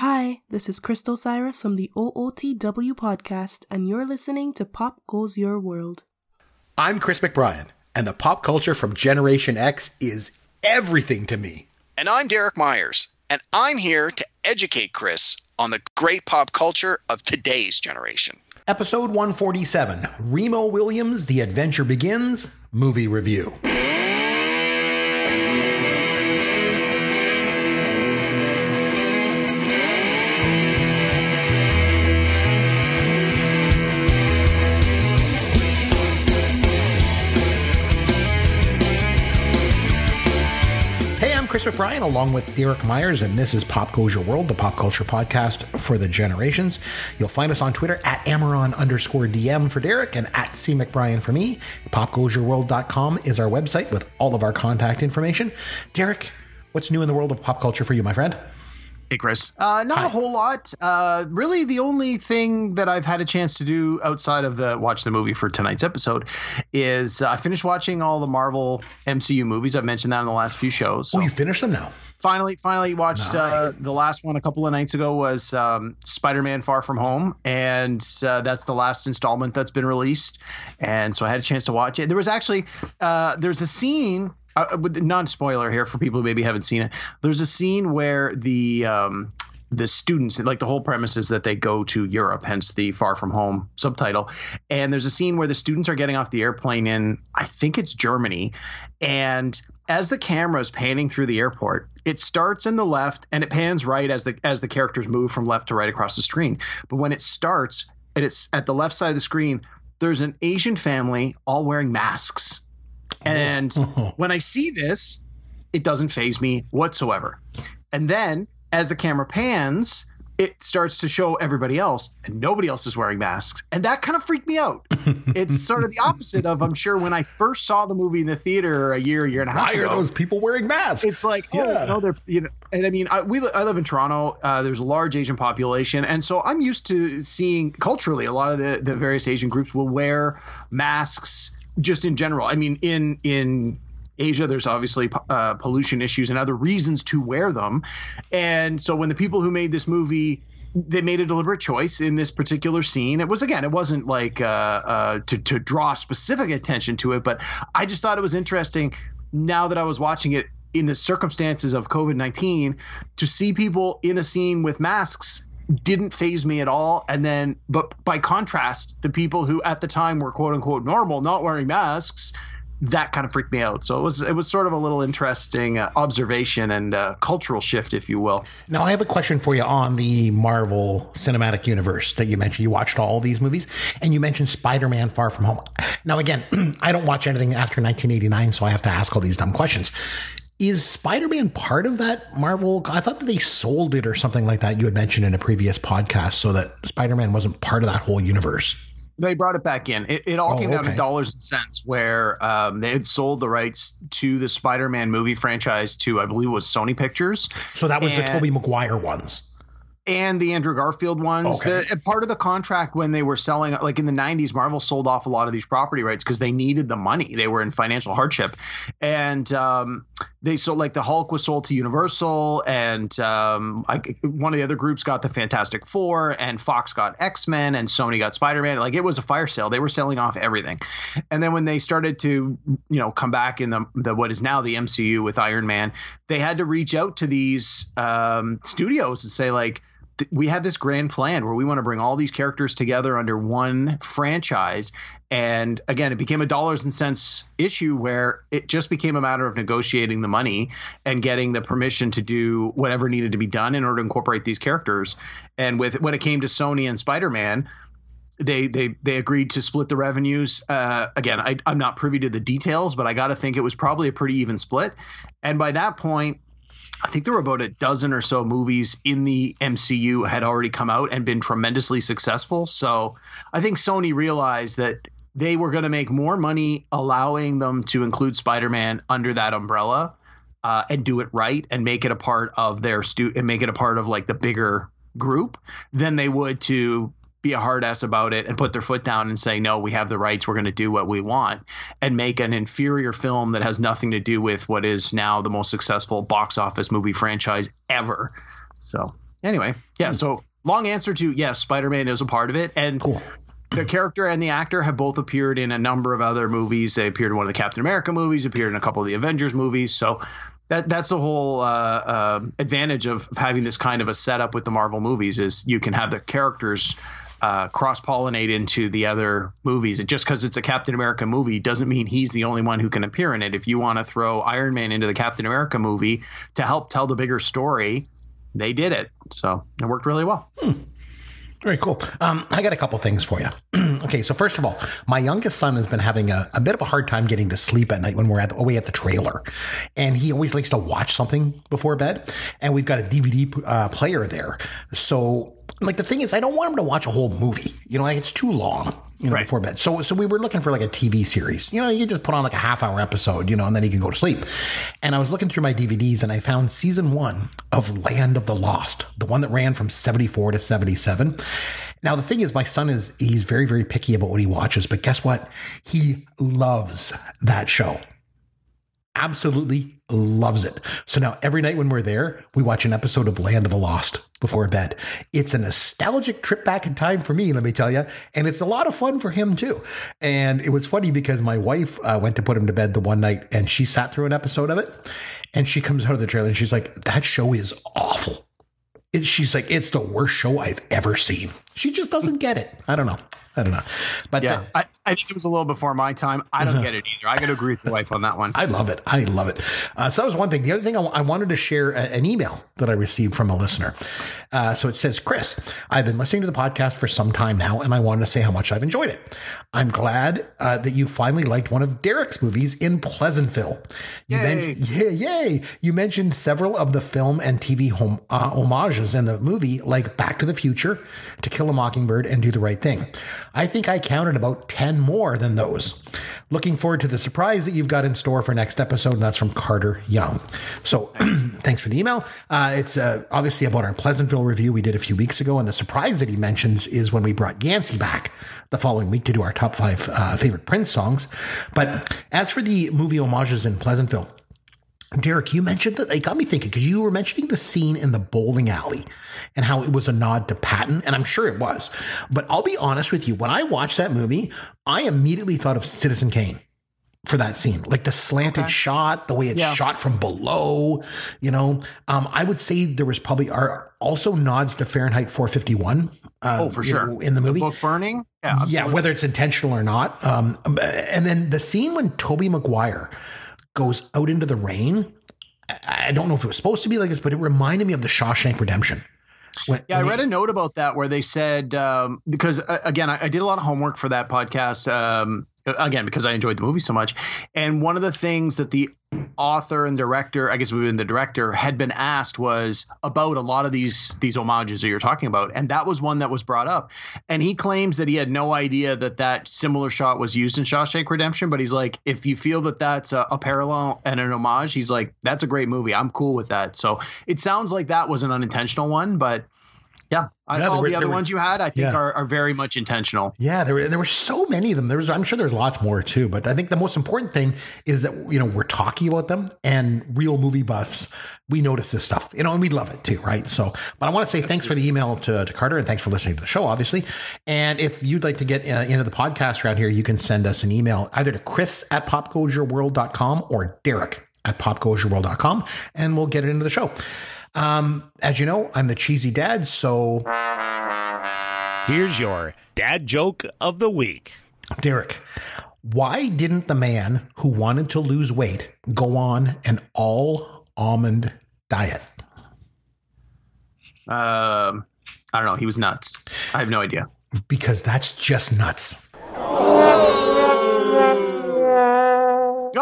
Hi, this is Crystal Cyrus from the OOTW podcast, and you're listening to Pop Goes Your World. I'm Chris McBrien, and the pop culture from Generation X is everything to me. And I'm Derek Myers, and I'm here to educate Chris on the great pop culture of today's generation. Episode 147 Remo Williams' The Adventure Begins movie review. Chris McBrien along with Derek Myers, and this is Pop Goes Your World, the pop culture podcast for the generations. You'll find us on Twitter at Amaron underscore DM for Derek and at C McBrien for me. PopGoesYourWorld.com is our website with all of our contact information. Derek, what's new in the world of pop culture for you, my friend? Hey, Chris. Uh, not Hi. a whole lot. Uh, really, the only thing that I've had a chance to do outside of the watch the movie for tonight's episode is uh, I finished watching all the Marvel MCU movies. I've mentioned that in the last few shows. So. Oh, you finished them now? Finally, finally watched uh, nice. the last one a couple of nights ago was um, Spider-Man: Far From Home, and uh, that's the last installment that's been released. And so I had a chance to watch it. There was actually uh, there's a scene uh, non spoiler here for people who maybe haven't seen it. There's a scene where the um, the students like the whole premise is that they go to Europe, hence the Far From Home subtitle. And there's a scene where the students are getting off the airplane in I think it's Germany, and as the camera is panning through the airport, it starts in the left and it pans right as the as the characters move from left to right across the screen. But when it starts and it's at the left side of the screen, there's an Asian family all wearing masks and when I see this, it doesn't phase me whatsoever. And then as the camera pans, it starts to show everybody else, and nobody else is wearing masks. And that kind of freaked me out. it's sort of the opposite of, I'm sure, when I first saw the movie in the theater a year, year and a half Why ago. are those people wearing masks? It's like, oh, yeah. no, they're, you know, and I mean, I, we, I live in Toronto. Uh, there's a large Asian population. And so I'm used to seeing culturally a lot of the, the various Asian groups will wear masks just in general. I mean, in in Asia, there's obviously uh, pollution issues and other reasons to wear them. And so when the people who made this movie they made a deliberate choice in this particular scene. It was again, it wasn't like uh, uh, to to draw specific attention to it, but I just thought it was interesting. Now that I was watching it in the circumstances of COVID nineteen, to see people in a scene with masks didn't phase me at all. And then, but by contrast, the people who at the time were quote unquote normal, not wearing masks, that kind of freaked me out. So it was it was sort of a little interesting uh, observation and uh, cultural shift, if you will. Now I have a question for you on the Marvel Cinematic Universe that you mentioned. You watched all these movies, and you mentioned Spider-Man: Far From Home. Now again, I don't watch anything after 1989, so I have to ask all these dumb questions. Is Spider Man part of that Marvel? I thought that they sold it or something like that. You had mentioned in a previous podcast, so that Spider Man wasn't part of that whole universe. They brought it back in. It, it all oh, came down okay. to dollars and cents, where um, they had sold the rights to the Spider Man movie franchise to, I believe, it was Sony Pictures. So that was and, the Tobey Maguire ones and the Andrew Garfield ones. Okay. The, part of the contract when they were selling, like in the 90s, Marvel sold off a lot of these property rights because they needed the money. They were in financial hardship. And um, they sold, like, the Hulk was sold to Universal, and um, I, one of the other groups got the Fantastic Four, and Fox got X Men, and Sony got Spider Man. Like, it was a fire sale. They were selling off everything. And then when they started to, you know, come back in the, the what is now the MCU with Iron Man, they had to reach out to these um, studios and say, like, we had this grand plan where we want to bring all these characters together under one franchise and again it became a dollars and cents issue where it just became a matter of negotiating the money and getting the permission to do whatever needed to be done in order to incorporate these characters and with when it came to Sony and Spider-Man they they they agreed to split the revenues. Uh, again, I, I'm not privy to the details, but I got to think it was probably a pretty even split. And by that point, I think there were about a dozen or so movies in the MCU had already come out and been tremendously successful. So I think Sony realized that they were going to make more money allowing them to include Spider-Man under that umbrella uh, and do it right and make it a part of their stu and make it a part of like the bigger group than they would to be a hard ass about it and put their foot down and say, no, we have the rights. We're going to do what we want and make an inferior film that has nothing to do with what is now the most successful box office movie franchise ever. So anyway, yeah. So long answer to yes, Spider Man is a part of it, and Cool. the character and the actor have both appeared in a number of other movies. They appeared in one of the Captain America movies, appeared in a couple of the Avengers movies. So that that's the whole uh, uh, advantage of having this kind of a setup with the Marvel movies is you can have the characters uh, cross pollinate into the other movies. Just because it's a Captain America movie doesn't mean he's the only one who can appear in it. If you want to throw Iron Man into the Captain America movie to help tell the bigger story, they did it. So it worked really well. Very cool. Um, I got a couple things for you. okay, so first of all, my youngest son has been having a, a bit of a hard time getting to sleep at night when we're at the, away at the trailer, and he always likes to watch something before bed. And we've got a DVD uh, player there, so like the thing is, I don't want him to watch a whole movie. You know, like it's too long. You know, Right. before bed. So, so we were looking for like a TV series. You know, you just put on like a half hour episode. You know, and then he can go to sleep. And I was looking through my DVDs, and I found season one of Land of the Lost, the one that ran from seventy four to seventy seven. Now, the thing is, my son is he's very very picky about what he watches, but guess what? He loves that show absolutely loves it. So now every night when we're there, we watch an episode of Land of the Lost before bed. It's a nostalgic trip back in time for me, let me tell you. And it's a lot of fun for him too. And it was funny because my wife uh, went to put him to bed the one night and she sat through an episode of it. And she comes out of the trailer and she's like, that show is awful. She's like, it's the worst show I've ever seen. She just doesn't get it. I don't know. I don't know. But Yeah, uh, I, I think it was a little before my time. I don't get it either. I got to agree with my wife on that one. I love it. I love it. Uh, so that was one thing. The other thing I, I wanted to share a- an email that I received from a listener. Uh, so it says, Chris, I've been listening to the podcast for some time now, and I wanted to say how much I've enjoyed it. I'm glad uh, that you finally liked one of Derek's movies in Pleasantville. You Yay. mentioned, yeah, yay! You mentioned several of the film and TV hom- uh, homages in the movie, like Back to the Future, To Kill a Mockingbird, and Do the Right Thing. I think I counted about 10 more than those. Looking forward to the surprise that you've got in store for next episode, and that's from Carter Young. So thanks for the email. Uh, it's uh, obviously about our Pleasantville review we did a few weeks ago, and the surprise that he mentions is when we brought Yancey back the following week to do our top five uh, favorite Prince songs. But as for the movie homages in Pleasantville, Derek, you mentioned that it got me thinking because you were mentioning the scene in the bowling alley and how it was a nod to Patton, and I'm sure it was. But I'll be honest with you, when I watched that movie, I immediately thought of Citizen Kane for that scene, like the slanted shot, the way it's Yeah. shot from below. You know, um, I would say there was probably are also nods to Fahrenheit 451. Uh, Oh, for sure. know, in the movie. Book burning? Yeah, Yeah, whether it's intentional or not. Um, and then the scene when Tobey Maguire goes out into the rain. I I don't know if it was supposed to be like this, but it reminded me of the Shawshank Redemption. When, Yeah, I read he- a note about that where they said um, because uh, again, I, I did a lot of homework for that podcast. Um, again, because I enjoyed the movie so much, and one of the things that the author and director, I guess we've been the director, had been asked was about a lot of these these homages that you're talking about, and that was one that was brought up. And he claims that he had no idea that that similar shot was used in Shawshank Redemption, but he's like, if you feel that that's a, a parallel and an homage, he's like, that's a great movie. I'm cool with that. So it sounds like that was an unintentional one, but. Yeah, I, Yeah, all were- the other were- ones you had, I think, Yeah. are, are very much intentional. Yeah, there were there were so many of them. There was I'm sure there's lots more too, but I think the most important thing is that you know we're talking about them and real movie buffs we notice this stuff, you know, and we love it too, right? So, but I want to say thanks for the email to, to Carter and thanks for listening to the show, obviously. And if you'd like to get uh, into the podcast around here, you can send us an email either to Chris at popgoesyourworld.com or Derek at popgoesyourworld.com and we'll get it into the show. Um, as you know, I'm the cheesy dad, so Here's your dad joke of the week. Derek, why didn't the man who wanted to lose weight go on an all almond diet? Um, I don't know. He was nuts. I have no idea. Because that's just nuts. Oh,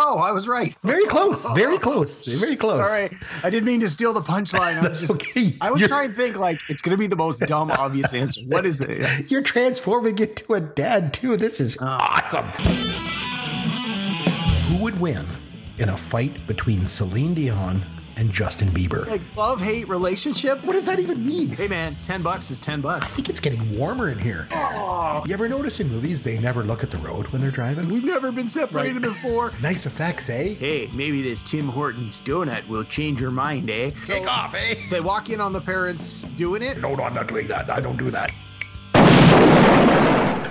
I was right. Very close. Very close. Very close. Sorry, I didn't mean to steal the punchline. I was just, okay. I was You're- trying to think like it's going to be the most dumb, obvious answer. What is it? You're transforming into a dad too. This is oh. awesome. Who would win in a fight between Celine Dion and Justin Bieber. Like love hate relationship. What does that even mean? Hey man, ten bucks is ten bucks. I think it's getting warmer in here. You ever notice in movies they never look at the road when they're driving? We've never been separated before. Nice effects, eh? Hey, maybe this Tim Hortons donut will change your mind, eh? Take off, eh? They walk in on the parents doing it. No, no, I'm not doing that. I don't do that.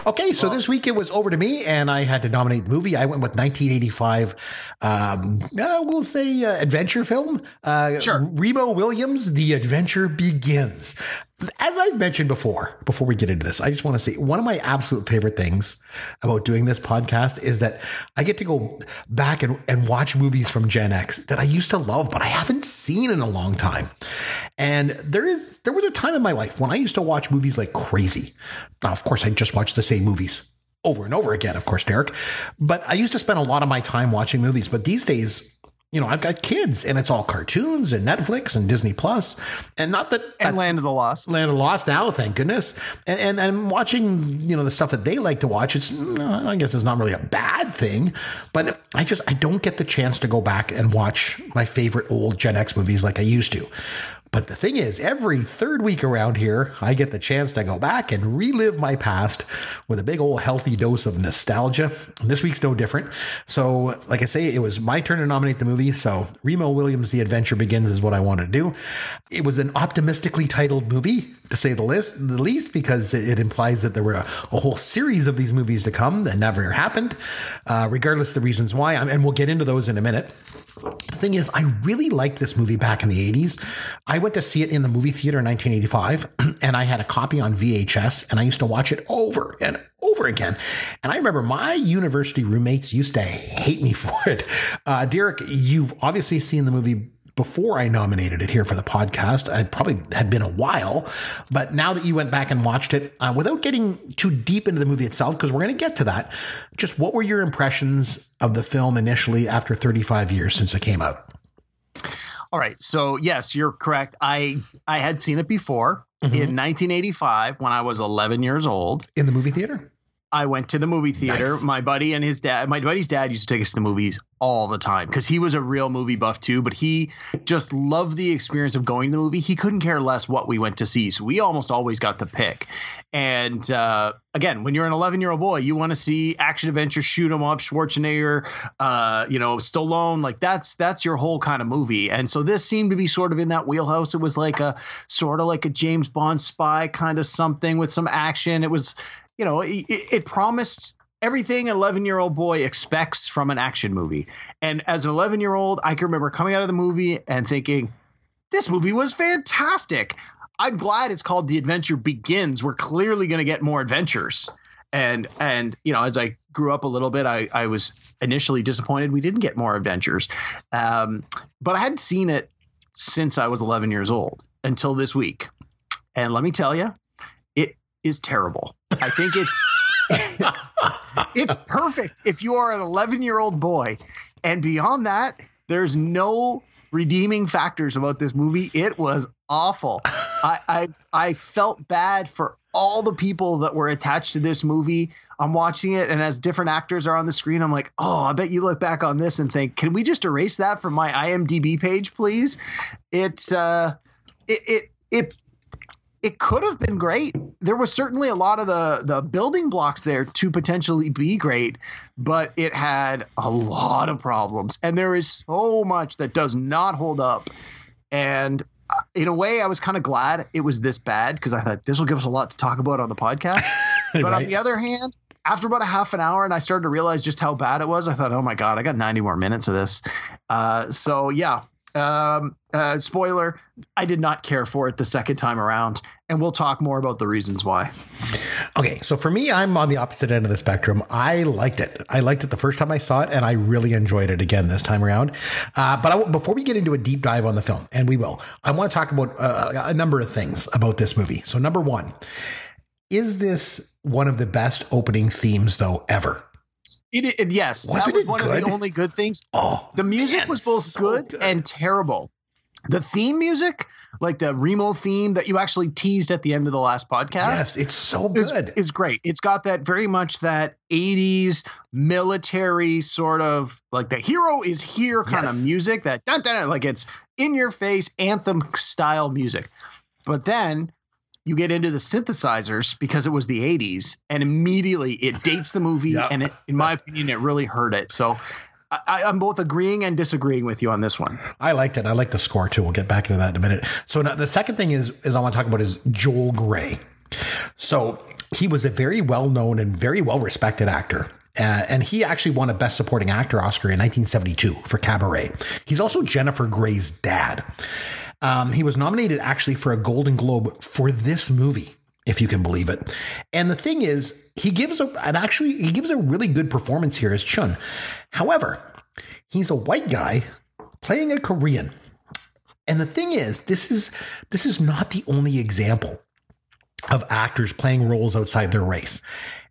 Okay, so this week it was over to me, and I had to nominate the movie. I went with 1985, um, uh, we'll say uh, adventure film. Uh, Sure. Remo Williams, The Adventure Begins. As I've mentioned before, before we get into this, I just want to say one of my absolute favorite things about doing this podcast is that I get to go back and, and watch movies from Gen X that I used to love, but I haven't seen in a long time. And there is there was a time in my life when I used to watch movies like crazy. Now, of course, I just watch the same movies over and over again, of course, Derek. But I used to spend a lot of my time watching movies. But these days, you know, I've got kids and it's all cartoons and Netflix and Disney Plus, and not that And Land of the Lost. Land of the Lost now, thank goodness. And, and I'm watching, you know, the stuff that they like to watch. It's, uh, I guess it's not really a bad thing, but I just, I don't get the chance to go back and watch my favorite old Gen X movies like I used to. But the thing is, every third week around here, I get the chance to go back and relive my past with a big old healthy dose of nostalgia. And this week's no different. So, like I say, it was my turn to nominate the movie. So, Remo Williams' The Adventure Begins is what I want to do. It was an optimistically titled movie, to say the least, the least because it implies that there were a, a whole series of these movies to come that never happened, uh, regardless of the reasons why. And we'll get into those in a minute. The thing is, I really liked this movie back in the 80s. I went to see it in the movie theater in 1985, and I had a copy on VHS, and I used to watch it over and over again. And I remember my university roommates used to hate me for it. Uh, Derek, you've obviously seen the movie before I nominated it here for the podcast. It probably had been a while, but now that you went back and watched it, uh, without getting too deep into the movie itself, because we're going to get to that, just what were your impressions of the film initially after 35 years since it came out? All right. So yes, you're correct. I I had seen it before mm-hmm. in 1985 when I was 11 years old. In the movie theater? I went to the movie theater. Nice. My buddy and his dad, my buddy's dad used to take us to the movies all the time because he was a real movie buff too, but he just loved the experience of going to the movie. He couldn't care less what we went to see. So we almost always got the pick. And uh, again, when you're an 11 year old boy, you want to see action adventure, shoot 'em up, Schwarzenegger, uh, you know, Stallone. Like that's that's your whole kind of movie. And so this seemed to be sort of in that wheelhouse. It was like a sort of like a James Bond spy kind of something with some action. It was, you know, it, it promised everything an 11 year old boy expects from an action movie. And as an 11 year old, I can remember coming out of the movie and thinking, this movie was fantastic. I'm glad it's called The Adventure Begins. We're clearly going to get more adventures. And and you know, as I grew up a little bit, I I was initially disappointed we didn't get more adventures. Um, but I hadn't seen it since I was 11 years old until this week. And let me tell you, is terrible. I think it's it's perfect if you are an 11 year old boy. And beyond that, there's no redeeming factors about this movie. It was awful. I, I I felt bad for all the people that were attached to this movie. I'm watching it, and as different actors are on the screen, I'm like, oh, I bet you look back on this and think, can we just erase that from my IMDb page, please? It's uh, it it it it could have been great. There was certainly a lot of the the building blocks there to potentially be great, but it had a lot of problems, and there is so much that does not hold up. And uh, in a way, I was kind of glad it was this bad because I thought this will give us a lot to talk about on the podcast. but on the other hand, after about a half an hour, and I started to realize just how bad it was, I thought, oh my god, I got 90 more minutes of this. Uh, so yeah. Um, uh, spoiler, I did not care for it the second time around, and we'll talk more about the reasons why. Okay, so for me, I'm on the opposite end of the spectrum. I liked it. I liked it the first time I saw it, and I really enjoyed it again this time around. Uh, but I, before we get into a deep dive on the film, and we will, I want to talk about uh, a number of things about this movie. So, number one, is this one of the best opening themes though ever? It, it- yes, Wasn't that was it one of the only good things. Oh, The music man, was both so good, good. and terrible. The theme music, like the Remo theme that you actually teased at the end of the last podcast. Yes, it's so good. It's, great. It's got that very much that 80s military sort of like the hero is here kind yes. of music that dun, dun, dun, like it's in your face anthem style music. But then you get into the synthesizers because it was the 80s and immediately it dates the movie yep. and it, in my opinion it really hurt it so I, am both agreeing and disagreeing with you on this one. I liked it. I like the score too. We'll get back into that in a minute. So now the second thing is is I want to talk about is Joel Grey. So he was a very well known and very well respected actor. Uh, and he actually won a Best Supporting Actor Oscar in 1972 for Cabaret. He's also Jennifer Grey's dad. Um, he was nominated actually for a Golden Globe for this movie if you can believe it. And the thing is, he gives a and actually he gives a really good performance here as Chun. However, he's a white guy playing a Korean. And the thing is, this is this is not the only example of actors playing roles outside their race.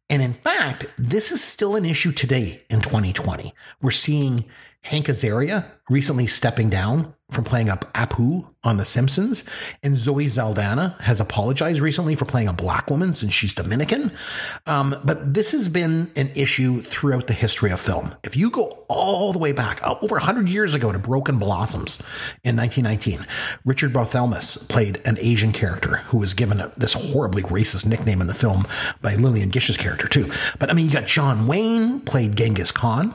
And in fact, this is still an issue today in 2020. We're seeing Hank Azaria recently stepping down from playing up Apu on The Simpsons, and Zoe Saldana has apologized recently for playing a black woman since she's Dominican. Um, but this has been an issue throughout the history of film. If you go all the way back, uh, over 100 years ago to Broken Blossoms in 1919, Richard Barthelmess played an Asian character who was given this horribly racist nickname in the film by Lillian Gish's character, too. But I mean, you got John Wayne played Genghis Khan.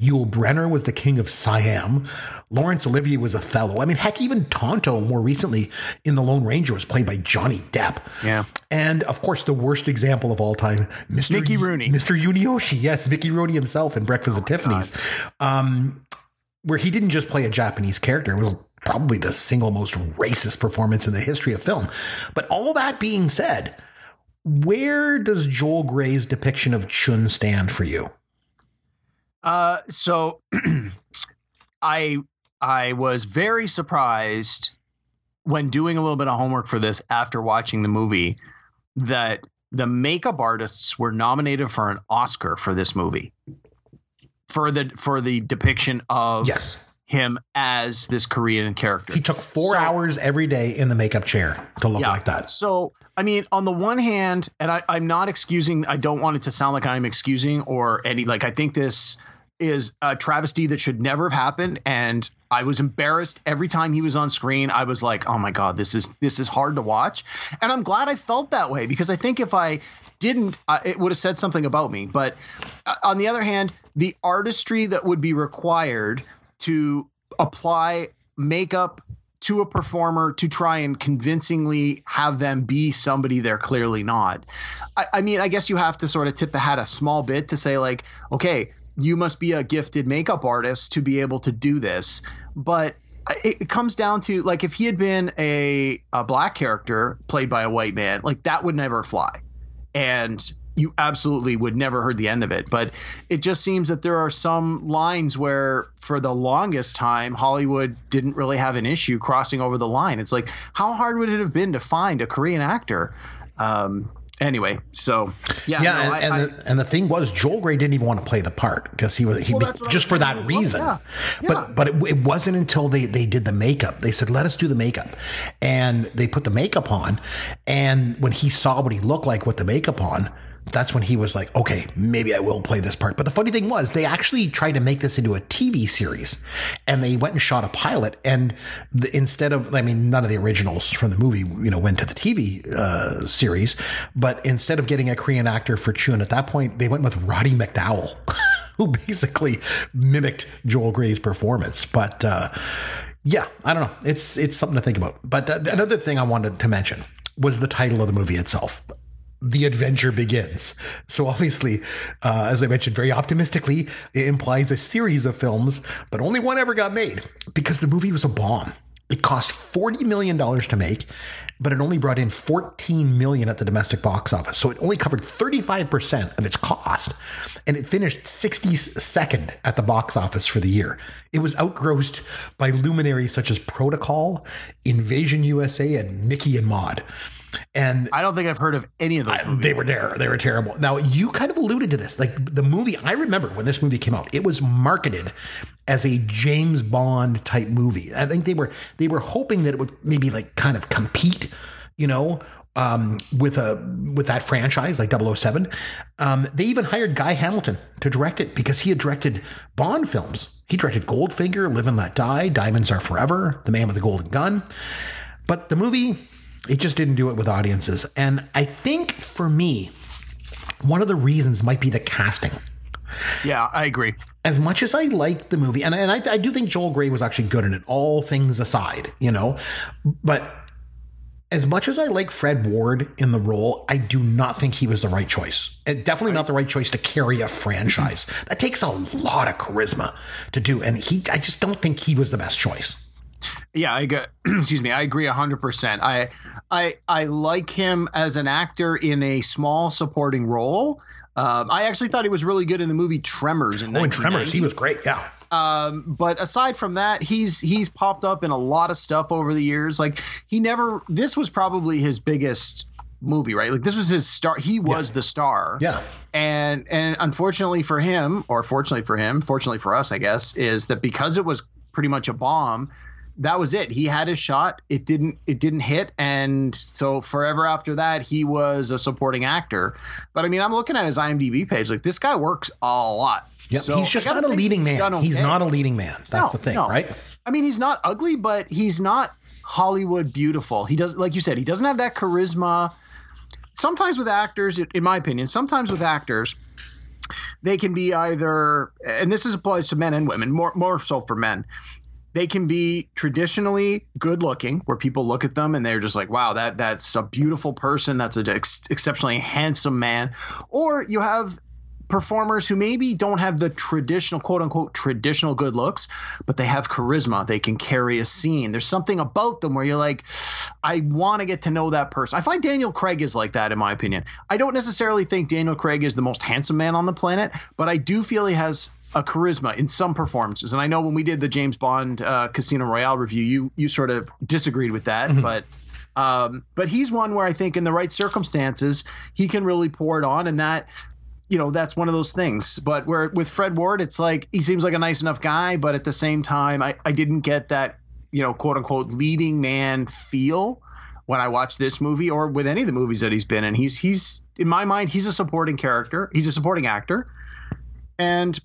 Yul Brynner was the king of Siam. Laurence Olivier was Othello. I mean, heck, even Tonto more recently in The Lone Ranger was played by Johnny Depp. Yeah. And of course, the worst example of all time, Mr. Mickey Rooney. Mr. Yunioshi. Yes, Mickey Rooney himself in Breakfast oh at Tiffany's. Um, where he didn't just play a Japanese character, it was probably the single most racist performance in the history of film. But all that being said, where does Joel Grey's depiction of Chun stand for you? Uh, so I I was very surprised when doing a little bit of homework for this after watching the movie that the makeup artists were nominated for an Oscar for this movie for the for the depiction of yes him as this Korean character. He took four so, hours every day in the makeup chair to look yeah, like that. So, I mean, on the one hand, and I, I'm not excusing, I don't want it to sound like I'm excusing or any, like, I think this is a travesty that should never have happened and I was embarrassed every time he was on screen. I was like, "Oh my god, this is this is hard to watch." And I'm glad I felt that way because I think if I didn't, uh, it would have said something about me. But uh, on the other hand, the artistry that would be required to apply makeup to a performer to try and convincingly have them be somebody they're clearly not. I, I, mean, I guess you have to sort of tip the hat a small bit to say, like, okay, you must be a gifted makeup artist to be able to do this. But it, comes down to like if he had been a, a black character played by a white man, like that would never fly. And you absolutely would never heard the end of it. But it just seems that there are some lines where, for the longest time, Hollywood didn't really have an issue crossing over the line. It's like, how hard would it have been to find a Korean actor? Um, anyway, so yeah, yeah, no, and, I, and, the, and the thing was, Joel Grey didn't even want to play the part because he was he well, just for that reason. Well, yeah. But but it, it, wasn't until they they did the makeup. They said, "Let us do the makeup," and they put the makeup on. And when he saw what he looked like with the makeup on, that's when he was like, okay, maybe I will play this part. But the funny thing was, they actually tried to make this into a TV series and they went and shot a pilot. And the, instead of, I mean, none of the originals from the movie, you know, went to the TV uh, series, but instead of getting a Korean actor for Chun at that point, they went with Roddy McDowall, who basically mimicked Joel Grey's performance. But, uh, yeah, I don't know. It's it's something to think about. But uh, another thing I wanted to mention was the title of the movie itself the adventure begins. So obviously, uh, as I mentioned very optimistically, it implies a series of films, but only one ever got made because the movie was a bomb. It cost $40 million to make, but it only brought in 14 million at the domestic box office. So it only covered 35% of its cost. And it finished 62nd at the box office for the year. It was outgrossed by luminaries such as Protocol, Invasion USA, and Mickey and Maude. And I don't think I've heard of any of those. I, they were there. They were terrible. Now you kind of alluded to this, like the movie. I remember when this movie came out, it was marketed as a James Bond type movie. I think they were they were hoping that it would maybe like kind of compete, you know, um, with a with that franchise like 007. Um, they even hired Guy Hamilton to direct it because he had directed Bond films. He directed Goldfinger, Live and Let Die, Diamonds Are Forever, The Man with the Golden Gun. But the movie it just didn't do it with audiences. And I think for me, one of the reasons might be the casting. Yeah, I agree. As much as I liked the movie, and, and I, I do think Joel Grey was actually good in it, all things aside, you know, but as much as I like Fred Ward in the role, I do not think he was the right choice. And definitely not the right choice to carry a franchise. That takes a lot of charisma to do. And he, I just don't think he was the best choice. Yeah, I get. excuse me. I agree hundred percent. I, I, I like him as an actor in a small supporting role. Um, I actually thought he was really good in the movie Tremors. In oh, in Tremors, he was great. Yeah. Um, but aside from that, he's he's popped up in a lot of stuff over the years. Like he never. This was probably his biggest movie, right? Like this was his star. He was yeah. the star. Yeah. And and unfortunately for him, or fortunately for him, fortunately for us, I guess, is that because it was pretty much a bomb that was it. He had his shot. It didn't it didn't hit and so forever after that he was a supporting actor. But I mean, I'm looking at his IMDb page like this guy works a lot. Yeah, so he's just not a leading man. Okay. He's not a leading man. That's no, the thing, no. right? I mean, he's not ugly, but he's not Hollywood beautiful. He does like you said, he doesn't have that charisma. Sometimes with actors, in my opinion, sometimes with actors, they can be either and this applies to men and women, more more so for men they can be traditionally good looking where people look at them and they're just like wow that that's a beautiful person. That's an ex- exceptionally handsome man. Or you have performers who maybe don't have the traditional quote unquote traditional good looks but they have charisma. They can carry a scene. There's something about them where you're like i want to get to know that person. I find daniel craig is like that in my opinion. I don't necessarily think daniel craig is the most handsome man on the planet but i do feel he has a charisma in some performances. And I know when we did the James Bond uh, Casino Royale review, you you sort of disagreed with that, mm-hmm. but um, but he's one where I think in the right circumstances he can really pour it on, and that you know that's one of those things. But where with Fred Ward, it's like he seems like a nice enough guy, but at the same time, I I didn't get that you know quote unquote leading man feel when I watch this movie or with any of the movies that he's been in. He's he's in my mind he's a supporting character. He's a supporting actor. And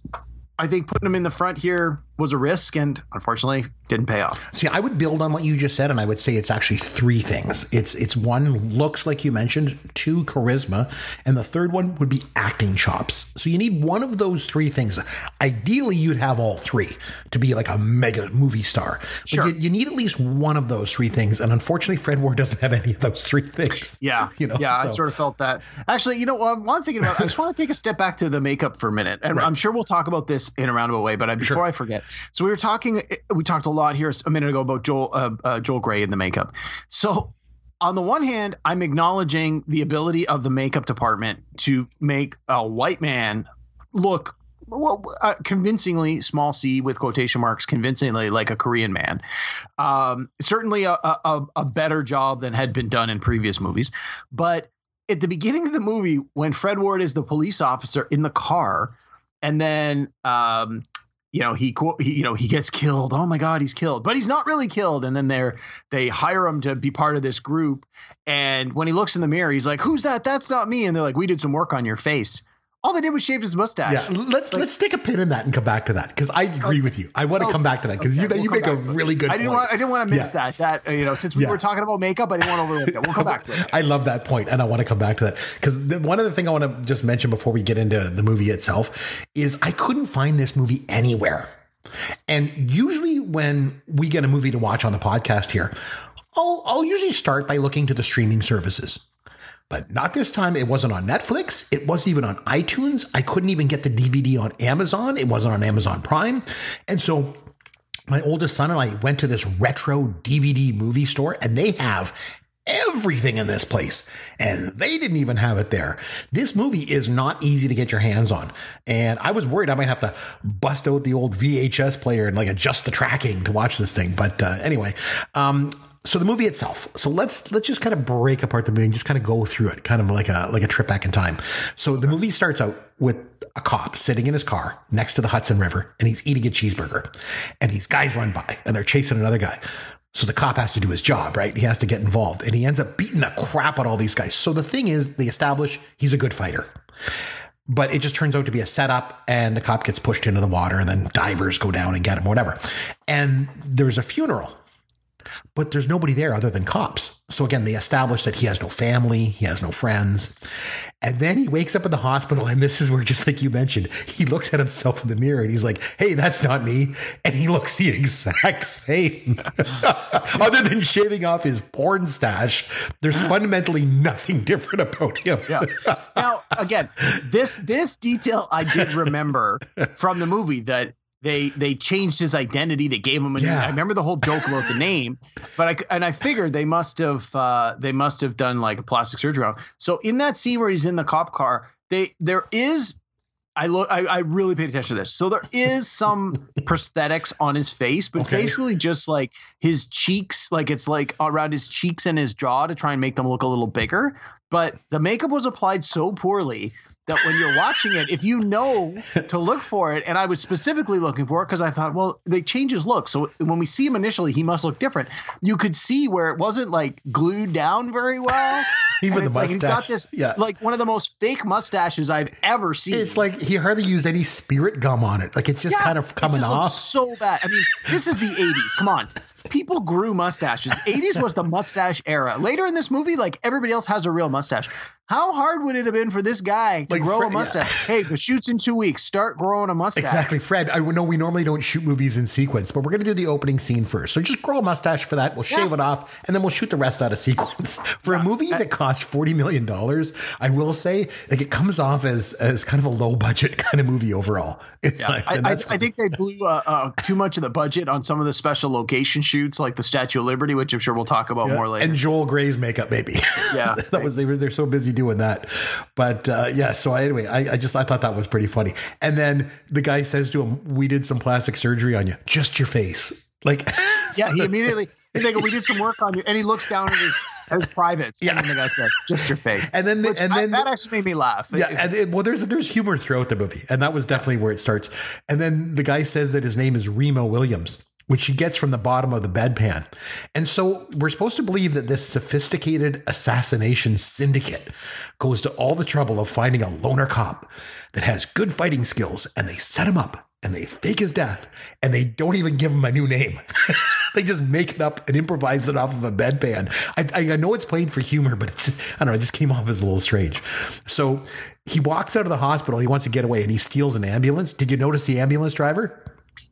I think putting him in the front here was a risk and unfortunately didn't pay off. See, I would build on what you just said and I would say it's actually three things. It's it's one looks like you mentioned, two charisma, and the third one would be acting chops. So you need one of those three things. Ideally you'd have all three to be like a mega movie star. But sure. you, you need at least one of those three things and unfortunately Fred Ward doesn't have any of those three things. Yeah. You know. Yeah, so. I sort of felt that. Actually, you know, while I'm thinking about I just want to take a step back to the makeup for a minute. And right. I'm sure we'll talk about this in a roundabout way, but before sure. I forget. So we were talking. We talked a lot here a minute ago about Joel uh, uh, Joel Grey and the makeup. So on the one hand, I'm acknowledging the ability of the makeup department to make a white man look well, uh, convincingly small c with quotation marks, convincingly like a Korean man. Um, certainly a, a, a better job than had been done in previous movies. But at the beginning of the movie, when Fred Ward is the police officer in the car, and then um, you know he, he you know he gets killed. Oh my god he's killed. But he's not really killed. And then they're they hire him to be part of this group. And when he looks in the mirror he's like who's that? That's not me. And they're like we did some work on your face all they did was shave his mustache. Yeah, let's like, let's stick a pin in that and come back to that because I agree with you. I want to come back to that because okay, you we'll you make a really good. I didn't point. want I didn't want to miss yeah. that. That uh, you know, since we yeah. were talking about makeup, I didn't want to overlook that. We'll come back to it. I love that point, and I want to come back to that because one of the thing I want to just mention before we get into the movie itself is I couldn't find this movie anywhere. And usually when we get a movie to watch on the podcast here, I'll, I'll usually start by looking to the streaming services. But not this time. It wasn't on Netflix. It wasn't even on iTunes. I couldn't even get the DVD on Amazon. It wasn't on Amazon Prime. And so my oldest son and I went to this retro DVD movie store and they have everything in this place. And they didn't even have it there. This movie is not easy to get your hands on. And I was worried I might have to bust out the old VHS player and like adjust the tracking to watch this thing. But uh, anyway, um, so the movie itself. So let's let's just kind of break apart the movie and just kind of go through it, kind of like a like a trip back in time. So the movie starts out with a cop sitting in his car next to the Hudson River, and he's eating a cheeseburger, and these guys run by and they're chasing another guy. So the cop has to do his job, right? He has to get involved, and he ends up beating the crap out of all these guys. So the thing is, they establish he's a good fighter. But it just turns out to be a setup, and the cop gets pushed into the water, and then divers go down and get him, or whatever. And there's a funeral but there's nobody there other than cops. So again, they establish that he has no family, he has no friends. And then he wakes up in the hospital, and this is where, just like you mentioned, he looks at himself in the mirror and he's like, hey, that's not me. And he looks the exact same. other than shaving off his porn stash, there's fundamentally nothing different about him. yeah. Now, again, this this detail I did remember from the movie that they they changed his identity. They gave him a. Yeah. New, I remember the whole joke about the name, but I and I figured they must have uh, they must have done like a plastic surgery on. So in that scene where he's in the cop car, they there is. I look. I, I really paid attention to this. So there is some prosthetics on his face, but okay. it's basically just like his cheeks, like it's like around his cheeks and his jaw to try and make them look a little bigger. But the makeup was applied so poorly that when you're watching it, if you know to look for it, and I was specifically looking for it because I thought, well, they change his look. So when we see him initially, he must look different. You could see where it wasn't like glued down very well. Even the mustache. Like he's got this, yeah. like one of the most fake mustaches I've ever seen. It's like he hardly used any spirit gum on it. Like it's just yeah, kind of coming off. So bad. I mean, this is the 80s. Come on people grew mustaches. 80s was the mustache era. Later in this movie, like everybody else has a real mustache. How hard would it have been for this guy to like grow Fred, a mustache? Yeah. Hey, the shoot's in two weeks. Start growing a mustache. Exactly, Fred. I know we normally don't shoot movies in sequence, but we're going to do the opening scene first. So just grow a mustache for that. We'll shave yeah. it off, and then we'll shoot the rest out of sequence. For a movie that costs forty million dollars, I will say, like it comes off as as kind of a low budget kind of movie overall. Yeah, I, I, I, think they blew uh, uh, too much of the budget on some of the special location shoots, like the Statue of Liberty, which I'm sure we'll talk about more later. And Joel Grey's makeup, maybe. Yeah, that right. was they were they're so busy doing that. But uh, yeah, so anyway, I, I, just I thought that was pretty funny. And then the guy says to him, "We did some plastic surgery on you, just your face." Like, yeah, he immediately he's like, "We did some work on you," and he looks down at his his privates. Yeah, and the guy says, "Just your face." And then the, and then that actually made me laugh. Yeah, and it, well, there's there's humor throughout the movie, and that was definitely where it starts. And then the guy says that his name is Remo Williams which he gets from the bottom of the bedpan. And so we're supposed to believe that this sophisticated assassination syndicate goes to all the trouble of finding a loner cop that has good fighting skills and they set him up and they fake his death and they don't even give him a new name. they just make it up and improvise it off of a bedpan. I, I know it's played for humor, but it's, I don't know, it just came off as a little strange. So he walks out of the hospital. He wants to get away and he steals an ambulance. Did you notice the ambulance driver?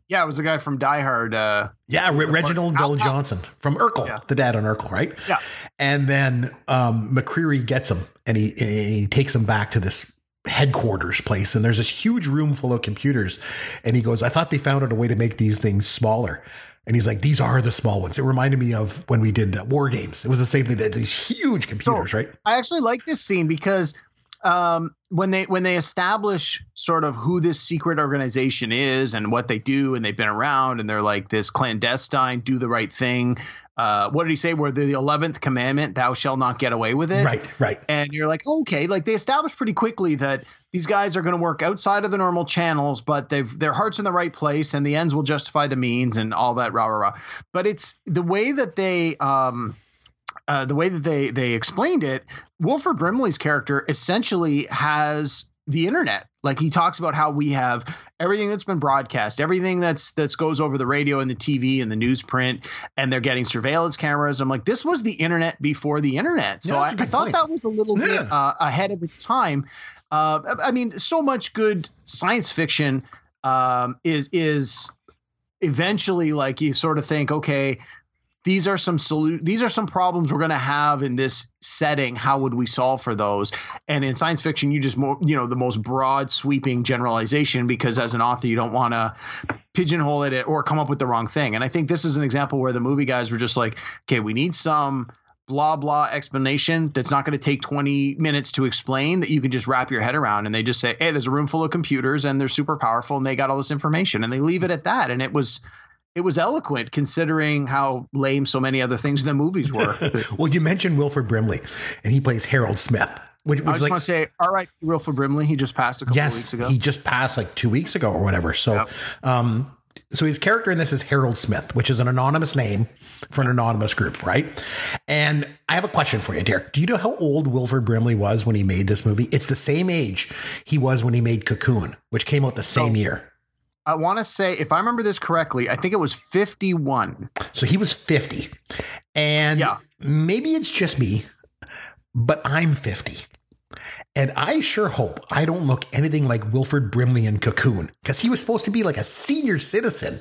Yeah, it was the guy from Die Hard. Uh, yeah, Re- Reginald VelJohnson from Urkel, yeah. the dad on Urkel, right? Yeah. And then um, MacCleary gets him, and he and he takes him back to this headquarters place, and there's this huge room full of computers, and he goes, "I thought they found out a way to make these things smaller." And he's like, these are the small ones. It reminded me of when we did uh, War Games. It was the same thing. That these huge computers, so, right? I actually like this scene because um, when they when they establish sort of who this secret organization is and what they do, and they've been around, and they're like this clandestine, do the right thing. Uh, what did he say? Where the eleventh commandment, "Thou shalt not get away with it." Right, right. And you're like, okay, like they established pretty quickly that these guys are going to work outside of the normal channels, but they've their hearts in the right place, and the ends will justify the means, and all that rah rah rah. But it's the way that they. Um, uh, the way that they they explained it, Wilford Brimley's character essentially has the internet. Like he talks about how we have everything that's been broadcast, everything that's that's goes over the radio and the TV and the newsprint, and they're getting surveillance cameras. I'm like, this was the internet before the internet. So I, I, thought point. that was a little yeah. bit uh, ahead of its time. Uh, I mean, so much good science fiction um, is is eventually like you sort of think, okay, these are some solu- these are some problems we're going to have in this setting. How would we solve for those? And in science fiction you just more you know the most broad sweeping generalization because as an author you don't want to pigeonhole it or come up with the wrong thing. And i think this is an example where the movie guys were just like okay we need some blah blah explanation that's not going to take 20 minutes to explain that you can just wrap your head around. And they just say hey there's a room full of computers and they're super powerful and they got all this information. And they leave it at that. And it was it was eloquent considering how lame so many other things in the movies were. well, you mentioned Wilford Brimley, and he plays Harold Smith. Which, which I just like, want to say, all right, Wilford Brimley, he just passed a couple yes, weeks ago. He just passed like two weeks ago or whatever. So, yep. um, so his character in this is Harold Smith, which is an anonymous name for an anonymous group, right? And I have a question for you, Derek. Do you know how old Wilford Brimley was when he made this movie? It's the same age he was when he made Cocoon, which came out the same year. I want to say, if I remember this correctly, I think it was 51. So he was 50. And yeah. maybe it's just me, but I'm 50. And I sure hope I don't look anything like Wilford Brimley in Cocoon because he was supposed to be like a senior citizen.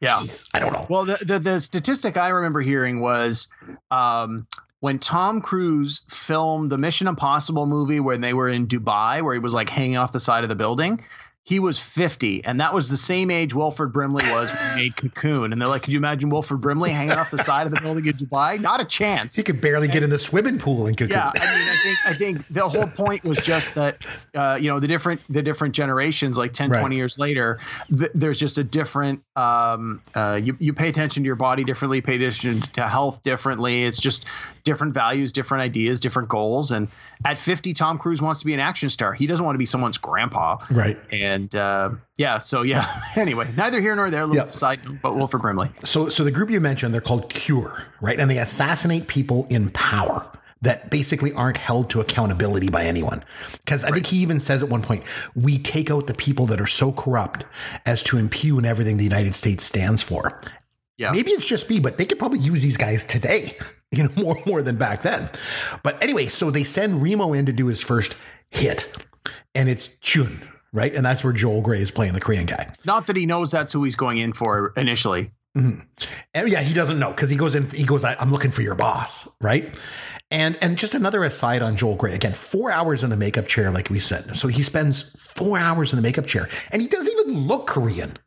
Yeah. Jeez, I don't know. Well, the, the, the statistic I remember hearing was um, when Tom Cruise filmed the Mission Impossible movie when they were in Dubai, where he was like hanging off the side of the building he was 50 and that was the same age Wilford Brimley was when he made Cocoon. And they're like could you imagine Wilford Brimley hanging off the side of the building in Dubai? Not a chance. He could barely and, get in the swimming pool in Cocoon. Yeah I mean I think I think the whole point was just that uh, you know the different the different generations like 10 right. 20 years later th- there's just a different um, uh, you, you pay attention to your body differently pay attention to health differently. It's just different values different ideas different goals. And at 50 Tom Cruise wants to be an action star. He doesn't want to be someone's grandpa. Right. And and uh, yeah, so yeah. anyway, neither here nor there. Little yep. side note, but Wilford Brimley. So, so the group you mentioned, they're called Cure, right? And they assassinate people in power that basically aren't held to accountability by anyone. Because I right. think he even says at one point, we take out the people that are so corrupt as to impugn everything the United States stands for. Yeah. Maybe it's just me, but they could probably use these guys today, you know, more more than back then. But anyway, so they send Remo in to do his first hit, and it's Chiun, right? And that's where Joel Grey is playing the Korean guy. Not that he knows that's who he's going in for initially. Mm-hmm. Yeah, he doesn't know because he goes in. He goes, "I'm looking for your boss," right? And and just another aside on Joel Grey again, four hours in the makeup chair, like we said. So he spends four hours in the makeup chair, and he doesn't even look Korean.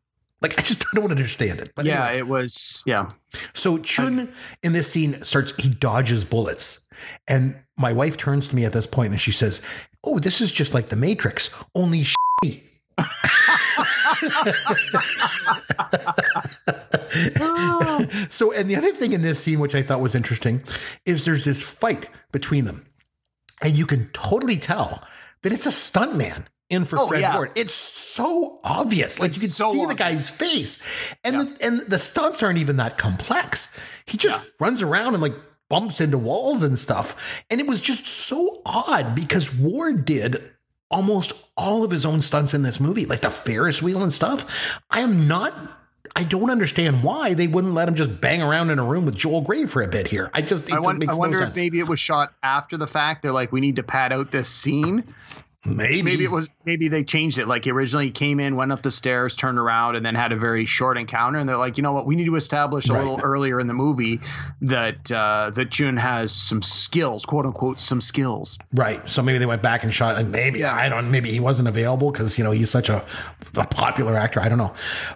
Like I just don't understand it. But yeah, anyway. it was yeah. So Chiun I, in this scene starts. He dodges bullets, and my wife turns to me at this point and she says, "Oh, this is just like the Matrix, only." so, and the other thing in this scene, which I thought was interesting, is there's this fight between them, and you can totally tell that it's a stuntman in for oh, Fred yeah. Ward. It's so obvious. Like it's you can so see obvious. the guy's face. And yeah. the and the stunts aren't even that complex. He just yeah. runs around and like bumps into walls and stuff. And it was just so odd because Ward did almost all of his own stunts in this movie, like the Ferris wheel and stuff. I am not. I don't understand why they wouldn't let him just bang around in a room with Joel Grey for a bit here. I just I, want, I wonder no if maybe it was shot after the fact. They're like, we need to pad out this scene Maybe. Maybe it was maybe they changed it. Like originally came in, went up the stairs, turned around, and then had a very short encounter. And they're like, you know what, we need to establish a right. little earlier in the movie that uh that Chiun has some skills, quote unquote, some skills. Right. So maybe they went back and shot and maybe yeah. I don't maybe he wasn't available because you know he's such a, a popular actor. I don't know.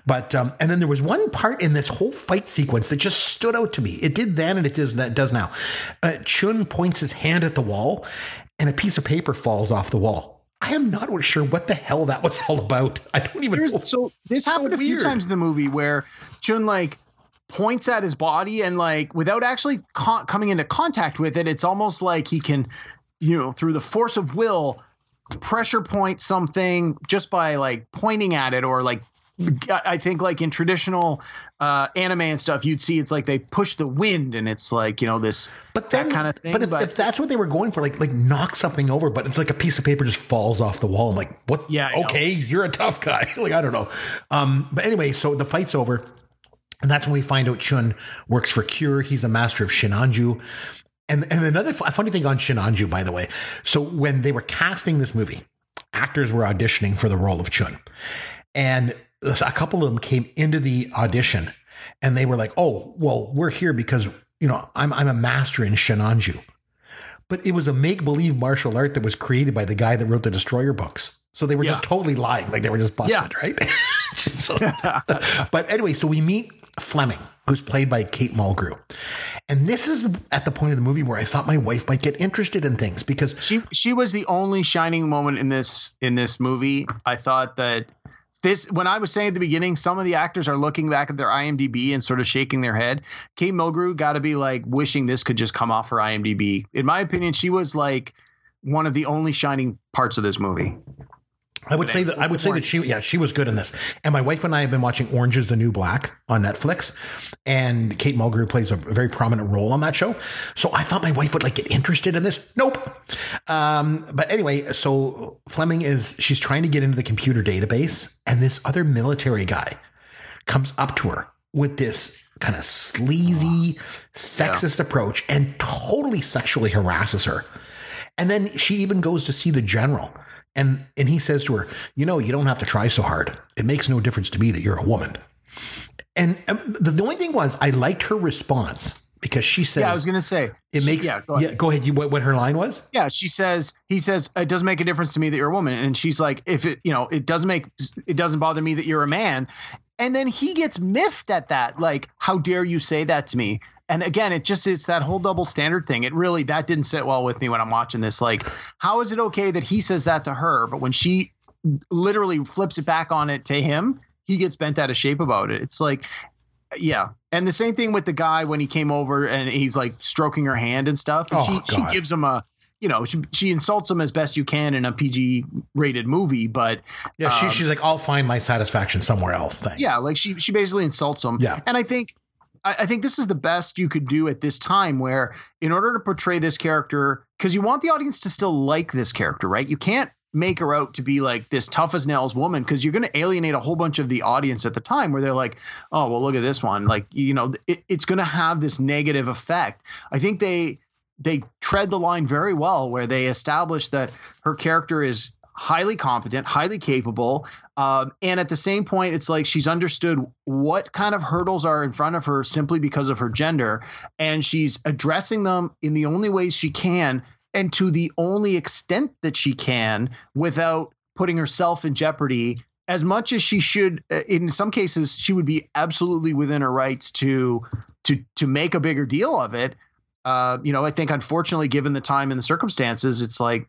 But um and then there was one part in this whole fight sequence that just stood out to me. It did then and it does that does now. Uh, Chiun points his hand at the wall and a piece of paper falls off the wall. I am not sure what the hell that was all about. I don't even There's, know. So this so happened a few times in the movie where Chiun like points at his body and like without actually con- coming into contact with it, it's almost like he can, you know, through the force of will, pressure point something just by like pointing at it or like I think like in traditional uh, anime and stuff, you'd see it's like they push the wind and it's like you know this but then, kind of thing. But if, but if, that's what they were going for, like like knock something over, but it's like a piece of paper just falls off the wall. I'm like, what? Yeah. Okay, you're a tough guy. like I don't know. Um, but anyway, so the fight's over, and that's when we find out Chiun works for Cure. He's a master of Sinanju. And, and another funny thing on Sinanju, by the way. So when they were casting this movie, actors were auditioning for the role of Chiun. And a couple of them came into the audition and they were like, "Oh, well, we're here because you know I'm I'm a master in Sinanju," but it was a make believe martial art that was created by the guy that wrote the Destroyer books. So they were yeah. just totally lying, like they were just busted, yeah. right? so, but anyway, so we meet Fleming, who's played by Kate Mulgrew. And this is at the point of the movie where I thought my wife might get interested in things because she she was the only shining moment in this in this movie. I thought that this when I was saying at the beginning, some of the actors are looking back at their IMDb and sort of shaking their head. Kate Mulgrew got to be like wishing this could just come off her IMDb. In my opinion, she was like one of the only shining parts of this movie. I would say that I would say that she yeah she was good in this. And my wife and I have been watching Orange is the New Black on Netflix, and Kate Mulgrew plays a very prominent role on that show. So I thought my wife would like get interested in this. Nope. Um, but anyway, so Fleming is she's trying to get into the computer database, and this other military guy comes up to her with this kind of sleazy, sexist yeah. approach and totally sexually harasses her. And then she even goes to see the general and and he says to her, "You know, you don't have to try so hard. It makes no difference to me that you're a woman." And um, the, the only thing was, I liked her response because she says, "Yeah, I was going to say it makes." yeah, go ahead. Yeah, go ahead. You, what, what her line was? Yeah, she says. He says it doesn't make a difference to me that you're a woman, and she's like, "If it, you know, it doesn't make it doesn't bother me that you're a man." And then he gets miffed at that, like, "How dare you say that to me?" And again it just it's that whole double standard thing it really that didn't sit well with me when i'm watching this like how is it okay that he says that to her but when she literally flips it back on it to him he gets bent out of shape about it it's like yeah and the same thing with the guy when he came over and he's like stroking her hand and stuff and oh, she God. she gives him a you know, she, she insults him as best you can in a PG rated movie, but yeah, she, um, she's like, I'll find my satisfaction somewhere else. Thanks. Yeah, like she she basically insults him. Yeah, and I think I, think this is the best you could do at this time where in order to portray this character because you want the audience to still like this character right? You can't make her out to be like this tough as nails woman because you're going to alienate a whole bunch of the audience at the time where they're like oh well look at this one. Like you know it, it's going to have this negative effect. I think they they tread the line very well where they establish that her character is highly competent, highly capable. Um, and at the same point, it's like she's understood what kind of hurdles are in front of her simply because of her gender. And she's addressing them in the only ways she can and to the only extent that she can without putting herself in jeopardy as much as she should uh, in some cases she would be absolutely within her rights to to to make a bigger deal of it uh, you know i think unfortunately given the time and the circumstances it's like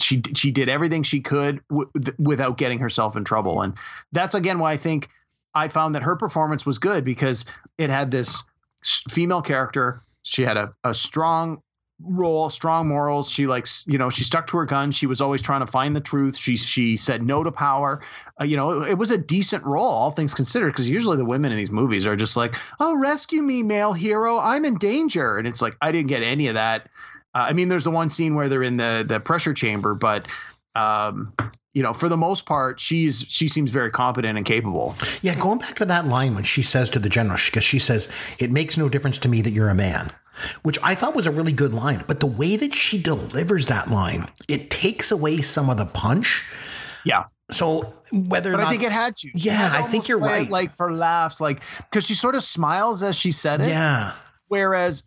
she she did everything she could w- without getting herself in trouble, and that's again why I think I found that her performance was good because it had this female character. She had a, a strong role, strong morals. She likes, you know, she stuck to her gun. She was always trying to find the truth. She she said no to power. Uh, you know, it, it, was a decent role, all things considered, because usually the women in these movies are just like, "Oh, rescue me, male hero! I'm in danger," and it's like I didn't get any of that uh, I mean, there's the one scene where they're in the the pressure chamber, but um, you know, for the most part, she's she seems very competent and capable. Yeah, going back to that line when she says to the general, because she says, "It makes no difference to me that you're a man." Which I thought was a really good line, but the way that she delivers that line, it takes away some of the punch. Yeah. So whether, but not, I think it had to. Yeah, I think you're right. Like for laughs, like because she sort of smiles as she said it. Yeah. Whereas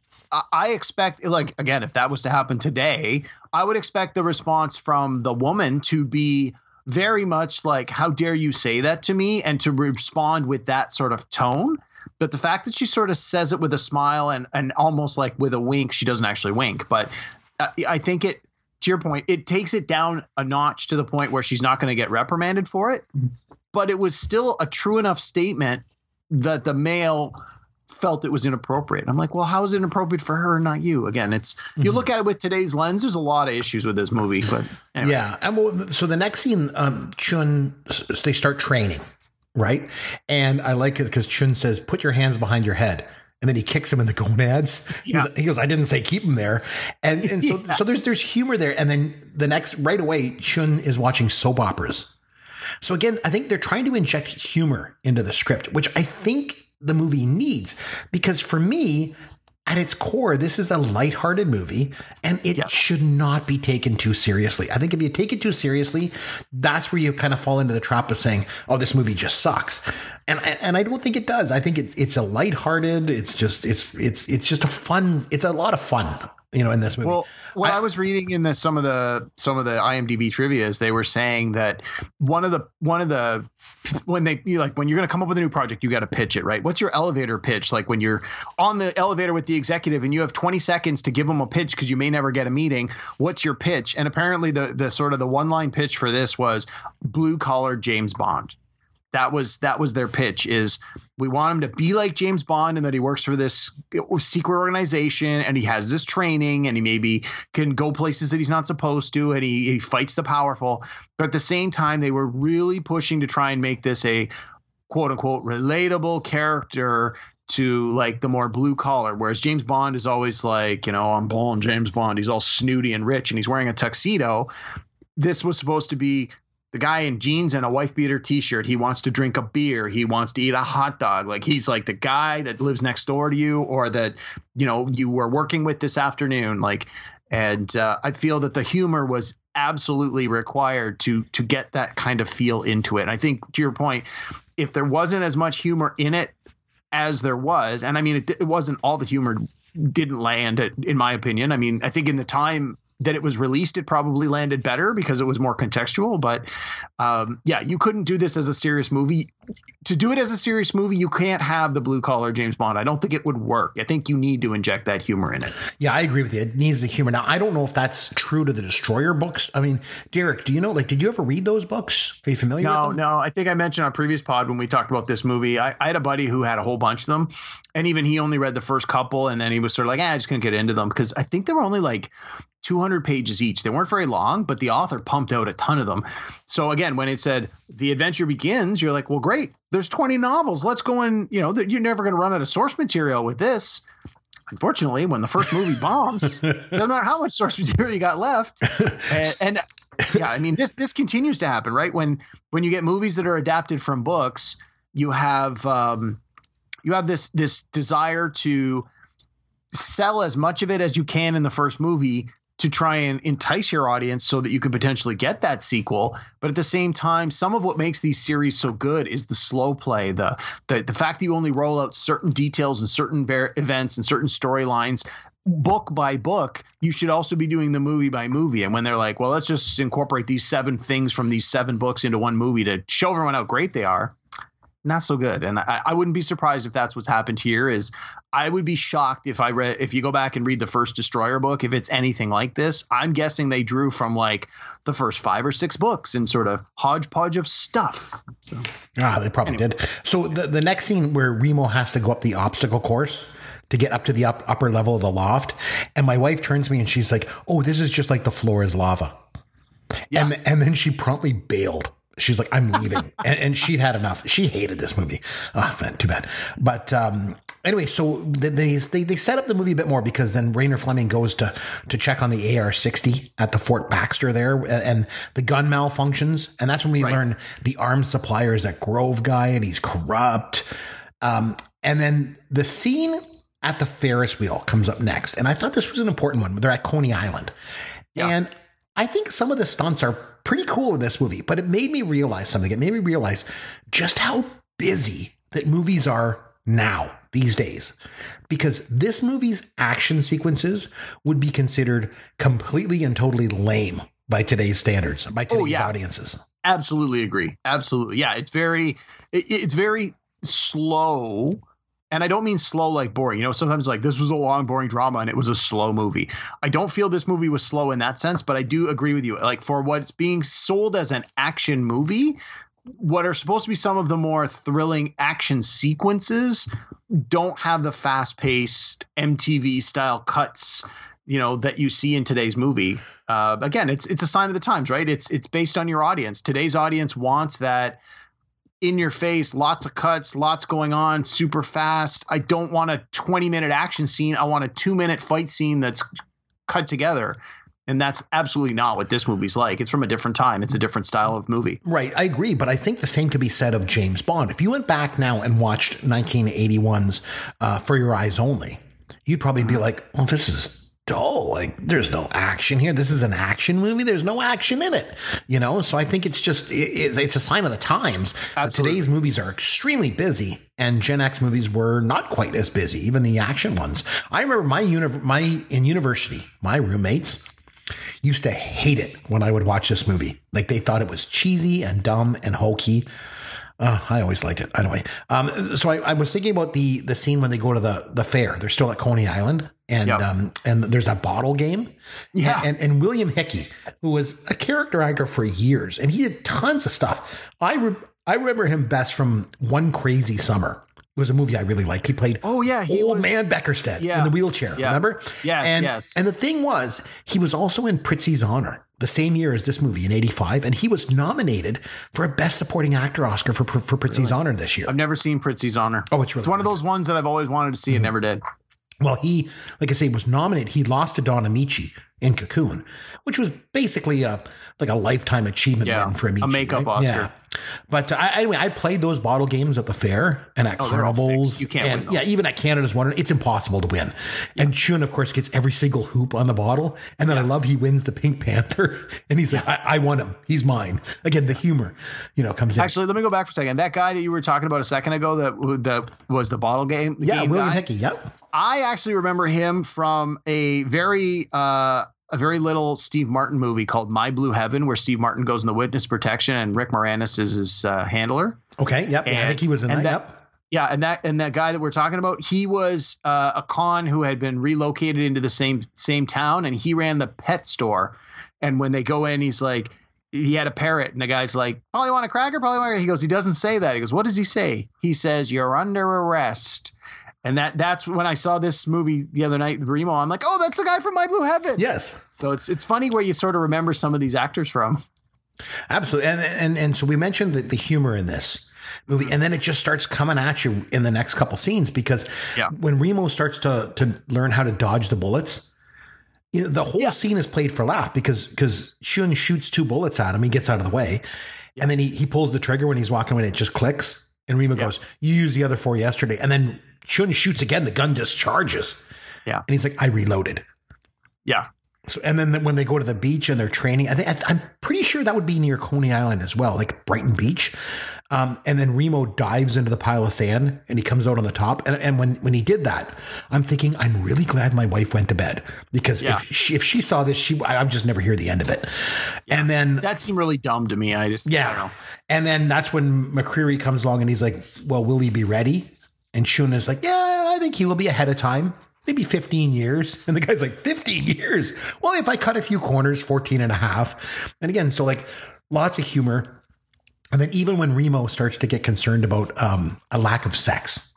I expect, like, again, if that was to happen today, I would expect the response from the woman to be very much like, How dare you say that to me? and to respond with that sort of tone. But the fact that she sort of says it with a smile and, and almost like with a wink, she doesn't actually wink. But uh, I think it, to your point, it takes it down a notch to the point where she's not going to get reprimanded for it. But it was still a true enough statement that the male felt it was inappropriate. I'm like, well, how is it inappropriate for her and not you? Again, it's you mm-hmm. look at it with today's lens. There's a lot of issues with this movie, but anyway. yeah. And so the next scene, um, Chiun, they start training, right? And I like it because Chiun says, "Put your hands behind your head." And then he kicks him in the gonads. Yeah. He goes, "I didn't say keep him there," and and so yeah. so there's there's humor there. And then the next right away, Chiun is watching soap operas. So again, I think they're trying to inject humor into the script, which I think the movie needs. Because for me, at its core, this is a lighthearted movie and it should not be taken too seriously. I think if you take it too seriously, that's where you kind of fall into the trap of saying, oh, this movie just sucks. And, and I don't think it does. I think it, it's a lighthearted, it's just, it's, it's, it's just a fun, it's a lot of fun you know, in this movie. Well, when I, I was reading in the, some of the some of the IMDb trivia's, they were saying that one of the one of the when they like when you're going to come up with a new project, you got to pitch it right. What's your elevator pitch like when you're on the elevator with the executive and you have 20 seconds to give them a pitch because you may never get a meeting? What's your pitch? And apparently, the the sort of the one line pitch for this was blue collar James Bond That was that was their pitch is we want him to be like James Bond and that he works for this secret organization and he has this training and he maybe can go places that he's not supposed to and he, he fights the powerful. But at the same time, they were really pushing to try and make this a quote unquote relatable character to like the more blue collar. Whereas James Bond is always like, you know, I'm Bond, James Bond. He's all snooty and rich and he's wearing a tuxedo. This was supposed to be the guy in jeans and a wife beater t-shirt he wants to drink a beer. He wants to eat a hot dog. Like he's like the guy that lives next door to you or that you know you were working with this afternoon. Like and uh, i feel that the humor was absolutely required to to get that kind of feel into it. And i think to your point if there wasn't as much humor in it as there was and i mean it, it wasn't all the humor didn't land in my opinion. I mean i think in the time that it was released, it probably landed better because it was more contextual. But um, yeah, you couldn't do this as a serious movie. To do it as a serious movie, you can't have the blue collar James Bond. I don't think it would work. I think you need to inject that humor in it. Yeah, I agree with you. It needs the humor. Now, I don't know if that's true to the Destroyer books. I mean, Derek, do you know? Like, did you ever read those books? Are you familiar? No, with them? no. I think I mentioned on previous pod when we talked about this movie. I, I, had a buddy who had a whole bunch of them, and even he only read the first couple, and then he was sort of like, ah, I just couldn't get into them because I think they were only like 200 pages each. They weren't very long, but the author pumped out a ton of them. So again, when it said the adventure begins, you're like, well, great. There's 20 novels. Let's go in. You know, you're never going to run out of source material with this. Unfortunately, when the first movie bombs, no matter how much source material you got left, and, and yeah, I mean this this continues to happen, right? When when you get movies that are adapted from books, you have um, you have this this desire to sell as much of it as you can in the first movie to try and entice your audience so that you can potentially get that sequel. But at the same time some of what makes these series so good is the slow play the the, the fact that you only roll out certain details and certain ver- events and certain storylines book by book. You should also be doing the movie by movie. And when they're like well let's just incorporate these seven things from these seven books into one movie to show everyone how great they are not so good. And I, I, wouldn't be surprised if that's what's happened here. Is I would be shocked if I read if you go back and read the first Destroyer book, if it's anything like this. I'm guessing they drew from like the first five or six books and sort of hodgepodge of stuff. So ah, they probably anyway. did. So the the next scene where Remo has to go up the obstacle course to get up to the up, upper level of the loft, and my wife turns to me and she's like, "Oh, this is just like the floor is lava." Yeah. And, and then she promptly bailed she's like, I'm leaving. and, and, she'd had enough. She hated this movie. Oh, man, too bad. But um, anyway, so they, they they set up the movie a bit more because then Rayner Fleming goes to to check on the AR-60 at the Fort Baxter there, and the gun malfunctions, and that's when we right. learn the arms supplier is that Grove guy, and he's corrupt. Um, and then the scene at the Ferris wheel comes up next, and I thought this was an important one. They're at Coney Island, yeah. and I think some of the stunts are pretty cool in this movie, but it made me realize something. It made me realize just how busy that movies are now these days because this movie's action sequences would be considered completely and totally lame by today's standards by oh, today's oh, yeah. audiences absolutely agree absolutely yeah it's very it, it's very slow and I don't mean slow like boring. You know, sometimes like this was a long, boring drama and it was a slow movie. I don't feel this movie was slow in that sense, but I do agree with you. Like for what's being sold as an action movie, what are supposed to be some of the more thrilling action sequences don't have the fast paced MTV style cuts you know that you see in today's movie uh, again it's it's a sign of the times right it's it's based on your audience today's audience wants that in your face, lots of cuts, lots going on, super fast. I don't want a 20 minute action scene. I want a two minute fight scene that's cut together. And that's absolutely not what this movie's like. It's from a different time. It's a different style of movie. Right. I agree. But I think the same could be said of James Bond. If you went back now and watched 1981's uh, For Your Eyes Only, you'd probably be like, well, this is dull. Like there's no action here. This is an action movie. There's no action in it, you know? So I think it's just, it, it's a sign of the times. Today's movies are extremely busy and Gen X movies were not quite as busy, even the action ones. I remember my, uni- my, in university, my roommates, used to hate it when I would watch this movie. Like they thought it was cheesy and dumb and hokey. Uh, I always liked it. Anyway, um, so I, I, was thinking about the the scene when they go to the the fair. They're still at Coney Island, and yep. um, and there's a bottle game. Yeah, and, and, and William Hickey, who was a character actor for years, and he did tons of stuff. I re- I remember him best from One Crazy Summer. It was a movie I really liked. He played Oh yeah, he old was, man Beckerstedt yeah. in the wheelchair. Yeah. Remember? Yes, and, yes. And the thing was, he was also in Prizzi's Honor the same year as this movie in '85, and he was nominated for a Best Supporting Actor Oscar for for Prizzi's Honor this year. I've never seen Prizzi's Honor. Oh, it's really It's one of those ones that I've always wanted to see and mm-hmm. never did. Well, he, like I say, was nominated. He lost to Don Ameche in Cocoon, which was basically a like a lifetime achievement Yeah, win for a Amici. makeup right? Oscar. But uh, I, anyway, I played those bottle games at the fair and at Oh, carnivals. You can't and. Yeah, even at Canada's Wonder, it's impossible to win. And Chiun, of course, gets every single hoop on the bottle. And then I love he wins the Pink Panther, and he's like, I, "I won him. He's mine." Again, the humor, you know, comes in. Actually, let me go back for a second. That guy that you were talking about a second ago that that was the bottle game. yeah, game William guy, Hickey. Yep. I actually remember him from a very uh, a very little Steve Martin movie called My Blue Heaven, where Steve Martin goes in the witness protection and Rick Moranis is his uh, handler. Okay. Yep. yeah, I think he was in that. that- yep. Yeah, and that and that guy that we're talking about, he was uh, a con who had been relocated into the same same town, and he ran the pet store. And when they go in, he's like, he had a parrot, and the guy's like, probably want a cracker, probably want. A-. He goes, he doesn't say that. He goes, what does he say? He says, you're under arrest. And that that's when I saw this movie the other night, Remo. I'm like, oh, that's the guy from My Blue Heaven. Yes. So it's it's funny where you sort of remember some of these actors from. Absolutely. And and and so we mentioned the, the humor in this movie, and then it just starts coming at you in the next couple scenes because Yeah. when Remo starts to to learn how to dodge the bullets, you know, the whole Yeah. scene is played for laugh because because Chiun shoots two bullets at him, he gets out of the way, and then he he pulls the trigger when he's walking away, and it just clicks, and Remo goes, "You used the other four yesterday," and then Chiun shoots again, the gun discharges, Yeah. and he's like, "I reloaded." Yeah. So, and then when they go to the beach and they're training, I think I- I'm pretty sure that would be near Coney Island as well, like Brighton Beach. Um, and then Remo dives into the pile of sand and he comes out on the top. And, and when, when he did that, I'm thinking, I'm really glad my wife went to bed because Yeah. if she, if she saw this, she, I would just never hear the end of it. And then, That seemed really dumb to me. I just I don't yeah. know. And then that's when MacCleary comes along and he's like, well, will he be ready? And Chiun is like, yeah, I think he will be ahead of time. Maybe 15 years. And the guy's like, 15 years? Well, if I cut a few corners, 14 and a half. And again, so like lots of humor. And then even when Remo starts to get concerned about um, a lack of sex.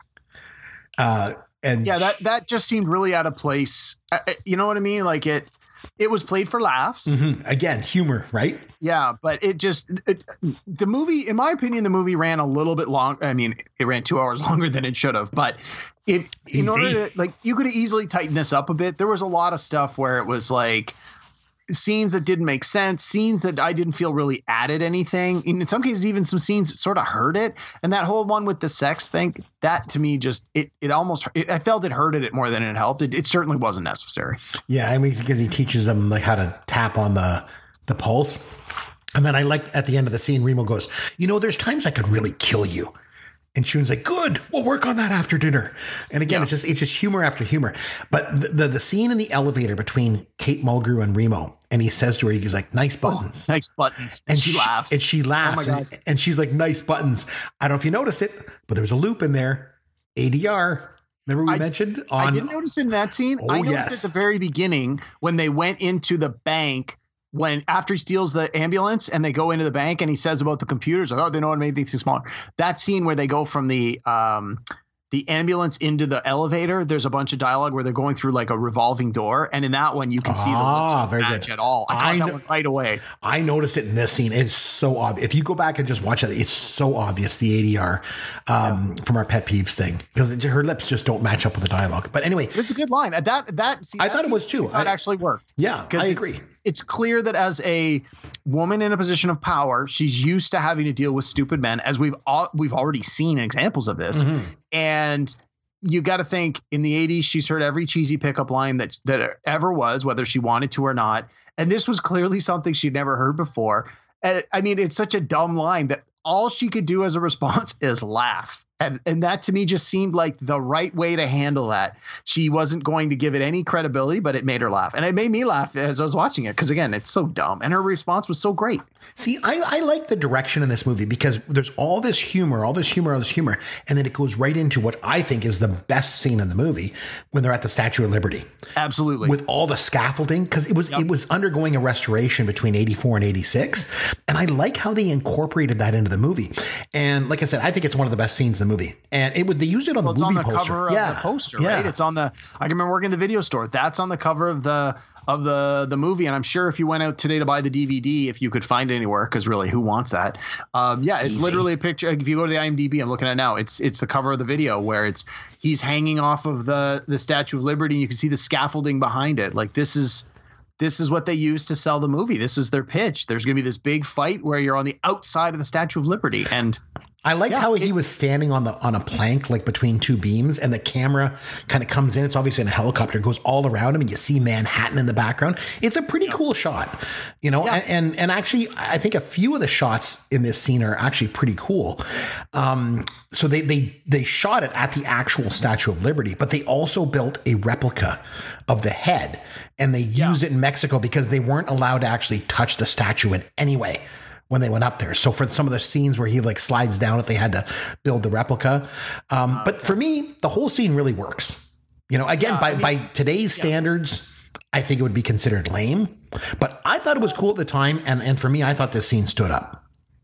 Uh, and yeah that that just seemed really out of place I- you know what i mean like it it was played for laughs Mhm. again, humor, right? yeah but it just it, the movie in my opinion the movie ran a little bit long i mean it ran two hours longer than it should have but it in order to like you could easily tighten this up a bit there was a lot of stuff where it was like scenes that didn't make sense, scenes that I didn't feel really added anything. In some cases, even some scenes that sort of hurt it. And that whole one with the sex thing, that to me just it it almost it, I felt it hurted it more than it helped. It, it certainly wasn't necessary. Yeah, I mean, because he teaches them like how to tap on the the pulse. And then I like at the end of the scene, Remo goes, "You know, there's times I could really kill you." And Chiun's like, "Good, we'll work on that after dinner." And again, it's just it's just humor after humor. But the, the the scene in the elevator between Kate Mulgrew and Remo, and he says to her, he's like, "Nice oh, buttons." Nice buttons. And, she, laughs. And she oh laughs. Oh and, and she's like, nice buttons. I don't know if you noticed it, but there was a loop in there. ADR. Remember we I- mentioned on I didn't notice in that scene. Oh, I noticed yes. at the very beginning when they went into the bank when after he steals the ambulance and they go into the bank and he says about the computers, oh, they know how to make things smaller. That scene where they go from the um the ambulance into the elevator, there's a bunch of dialogue where they're going through like a revolving door, and in that one you can see the lips Ah, don't very match good. at all. I caught I that one right away. I noticed it in this scene. It's so obvious. If you go back and just watch it, it's so obvious the ADR um, from our pet peeves thing because her lips just don't match up with the dialogue. But anyway, It's a good line. Uh, That that see, I that thought it was too. That I- actually worked. yeah, I agree. it's, it's clear that as a woman in a position of power, she's used to having to deal with stupid men, as we've all, we've already seen examples of this. Mhm. And you got to think in the '80s, she's heard every cheesy pickup line that that ever was, whether she wanted to or not. And this was clearly something she'd never heard before. And I mean, it's such a dumb line that all she could do as a response is laugh. And and that to me just seemed like the right way to handle that. She wasn't going to give it any credibility, but it made her laugh. And it made me laugh as I was watching it because again, it's so dumb. And her response was so great. See, I, I like the direction in this movie because there's all this humor, all this humor, all this humor, and then it goes right into what I think is the best scene in the movie when they're at the Statue of Liberty. Absolutely. With all the scaffolding, because it was yep. it was undergoing a restoration between 84 and 86. And I like how they incorporated that into the movie. And like I said, I think it's one of the best scenes in the movie. And it would they used it on well, the movie on the poster. cover yeah. of the poster, yeah. right? It's on the I can remember working in the video store. That's on the cover of the of the the movie. And I'm sure if you went out today to buy the DVD, if you could find it anywhere, because really, who wants that? Um, yeah, it's Easy. literally a picture. If you go to the IMDb, I'm looking at now. It's it's the cover of the video where it's he's hanging off of the the Statue of Liberty. And you can see the scaffolding behind it. Like this is this is what they use to sell the movie. This is their pitch. There's going to be this big fight where you're on the outside of the Statue of Liberty, and I liked yeah, how it, he was standing on the on a plank like between two beams, and the camera kind of comes in. It's obviously in a helicopter, goes all around him, and you see Manhattan in the background. It's a pretty yeah. cool shot, you know. Yeah. And, and, and actually, I think a few of the shots in this scene are actually pretty cool. Um, so they they they shot it at the actual Statue of Liberty, but they also built a replica of the head, and they used it in Mexico because they weren't allowed to actually touch the statue in any way when they went up there. So for some of the scenes where he like slides down, if they had to build the replica, um, but for me, the whole scene really works. You know, again, yeah, by I mean, by today's yeah. standards, I think it would be considered lame. But I thought it was cool at the time, and and for me, I thought this scene stood up.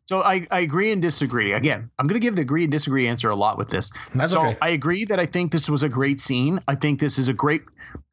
So I, I agree and disagree. Again, I'm going to give the agree and disagree answer a lot with this. That's so okay. I agree that I think this was a great scene. I think this is a great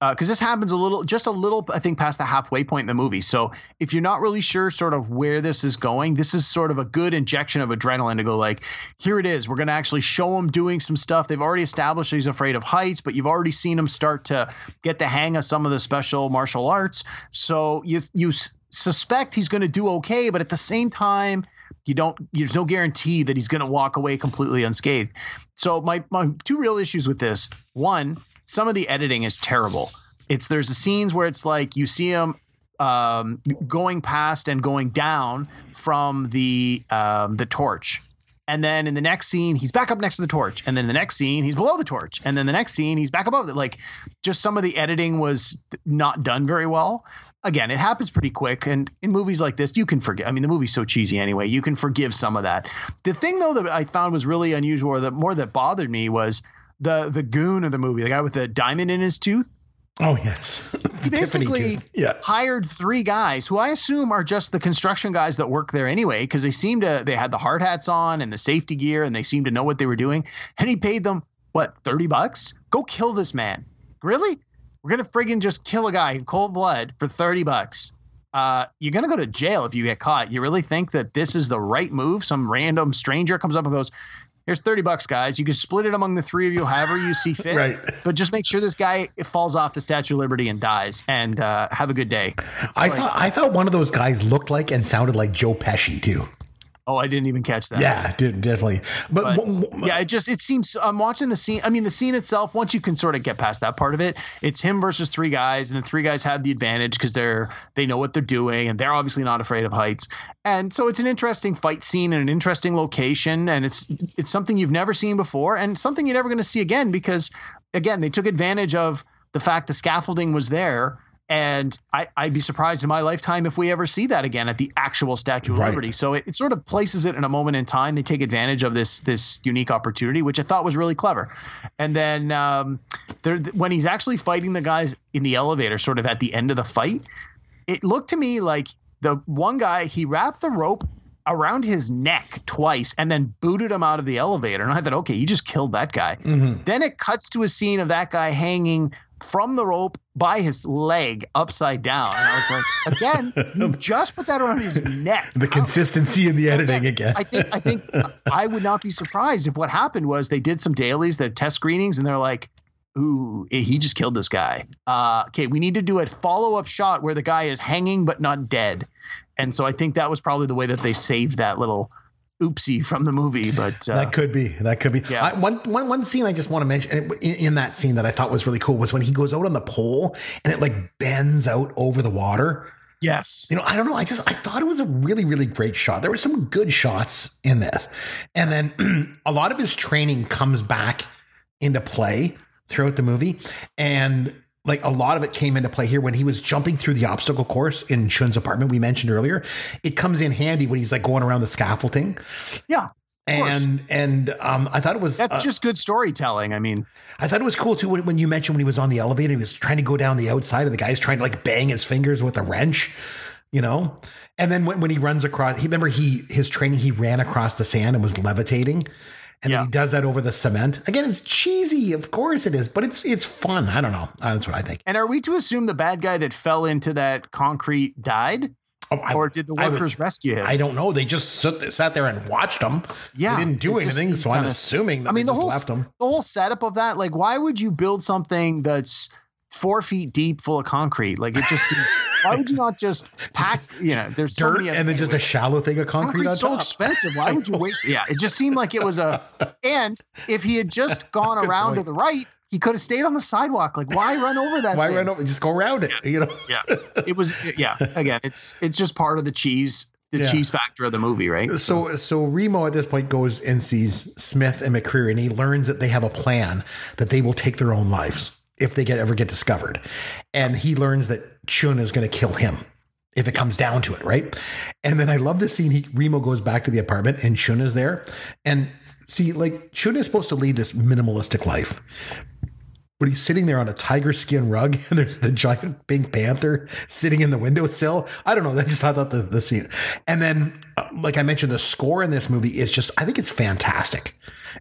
because uh, this happens a little, just a little, I think, past the halfway point in the movie. So if you're not really sure sort of where this is going, this is sort of a good injection of adrenaline to go like, here it is. We're going to actually show him doing some stuff. They've already established he's afraid of heights, but you've already seen him start to get the hang of some of the special martial arts. So you you suspect he's going to do okay, but at the same time you don't there's no guarantee that he's going to walk away completely unscathed. So my my two real issues with this. One, some of the editing is terrible. It's there's the scenes where it's like you see him um, going past and going down from the um, the torch. And then in the next scene, he's back up next to the torch. And then the next scene, he's below the torch. And then the next scene, he's back above it. Like, just some of the editing was not done very well again, it happens pretty quick. And in movies like this, you can forget. I mean, the movie's so cheesy anyway. You can forgive some of that. The thing though that I found was really unusual, or that more that bothered me was the the goon of the movie, the guy with the diamond in his tooth. Oh yes, he basically yeah. hired three guys who I assume are just the construction guys that work there anyway, because they seem to they had the hard hats on and the safety gear, and they seemed to know what they were doing. And he paid them what thirty bucks? Go kill this man. Really? We're gonna friggin' just kill a guy in cold blood for thirty bucks. Uh, you're gonna go to jail if you get caught. You really think that this is the right move? Some random stranger comes up and goes, "Here's thirty bucks, guys. You can split it among the three of you, however you see fit. right. But just make sure this guy falls off the Statue of Liberty and dies. And uh, have a good day." It's I like, thought I thought one of those guys looked like and sounded like Joe Pesci too. Oh, I didn't even catch that. Yeah, definitely. But, but yeah, it just it seems I'm watching the scene. I mean, the scene itself. Once you can sort of get past that part of it, it's him versus three guys, and the three guys have the advantage because they're they know what they're doing, and they're obviously not afraid of heights. And so it's an interesting fight scene and an interesting location, and it's it's something you've never seen before, and something you're never going to see again because again they took advantage of the fact the scaffolding was there and I, would be surprised in my lifetime if we ever see that again at the actual Statue of right. Liberty. So it, it, sort of places it in a moment in time. They take advantage of this this unique opportunity, which I thought was really clever. And then um, there, when he's actually fighting the guys in the elevator, sort of at the end of the fight, it looked to me like the one guy he wrapped the rope around his neck twice and then booted him out of the elevator. And I thought, okay, you just killed that guy. Mm-hmm. Then it cuts to a scene of that guy hanging from the rope by his leg upside down. And I was like, again, you just put that around his neck. The consistency in the editing again. I think I think I would not be surprised if what happened was they did some dailies, their test screenings, and they're like, ooh, he just killed this guy. Uh, okay, we need to do a follow up shot where the guy is hanging but not dead. And so I think that was probably the way that they saved that little oopsie from the movie, but uh, that could be that could be. Yeah. I, one, one, one scene I just want to mention in, in, that scene that I thought was really cool was when he goes out on the pole and it like bends out over the water. Yes. You know, I don't know. I just I thought it was a really really great shot. There were some good shots in this, and then a lot of his training comes back into play throughout the movie, and like a lot of it came into play here when he was jumping through the obstacle course in Chiun's apartment we mentioned earlier. It comes in handy when he's like going around the scaffolding. Yeah. And and um, I thought it was that's uh, just good storytelling. I mean, I thought it was cool too when, when you mentioned when he was on the elevator, he was trying to go down the outside, and the guy's trying to like bang his fingers with a wrench, you know. And then when, when he runs across, he remember he his training, he ran across the sand and was levitating, and yeah. then he does that over the cement. Again, it's cheesy, of course it is, but it's it's fun. I don't know. Uh, that's what I think. And are we to assume the bad guy that fell into that concrete died? Oh, I, or did the workers would, rescue him? I don't know. They just sat, sat there and watched him. Yeah, they didn't do anything, so I'm assuming. I mean, the whole left him. the whole setup of that. Like, why would you build something that's four feet deep, full of concrete? Like, it just. Why would you not just pack? You know, there's dirt so and then just a shallow thing of concrete. Concrete's so expensive. Why would you waste? Yeah, it just seemed like it was a. And if he had just gone around point. to the right, he could have stayed on the sidewalk. Like, why run over that? why thing? run over? Just go around it. Yeah. You know. Yeah. It was. Yeah. Again, it's it's just part of the cheese. The yeah. cheese factor of the movie, right? So, so Remo at this point goes and sees Smith and MacCleary, and he learns that they have a plan that they will take their own lives if they get ever get discovered, and he learns that Chiun is going to kill him if it comes down to it, right? And then I love this scene. He Remo goes back to the apartment, and Chiun is there, and see, like Chiun is supposed to lead this minimalistic life, but he's sitting there on a tiger skin rug and there's the giant pink panther sitting in the windowsill. I don't know. I just I thought the scene. And then, uh, like I mentioned, the score in this movie is just, I think it's fantastic.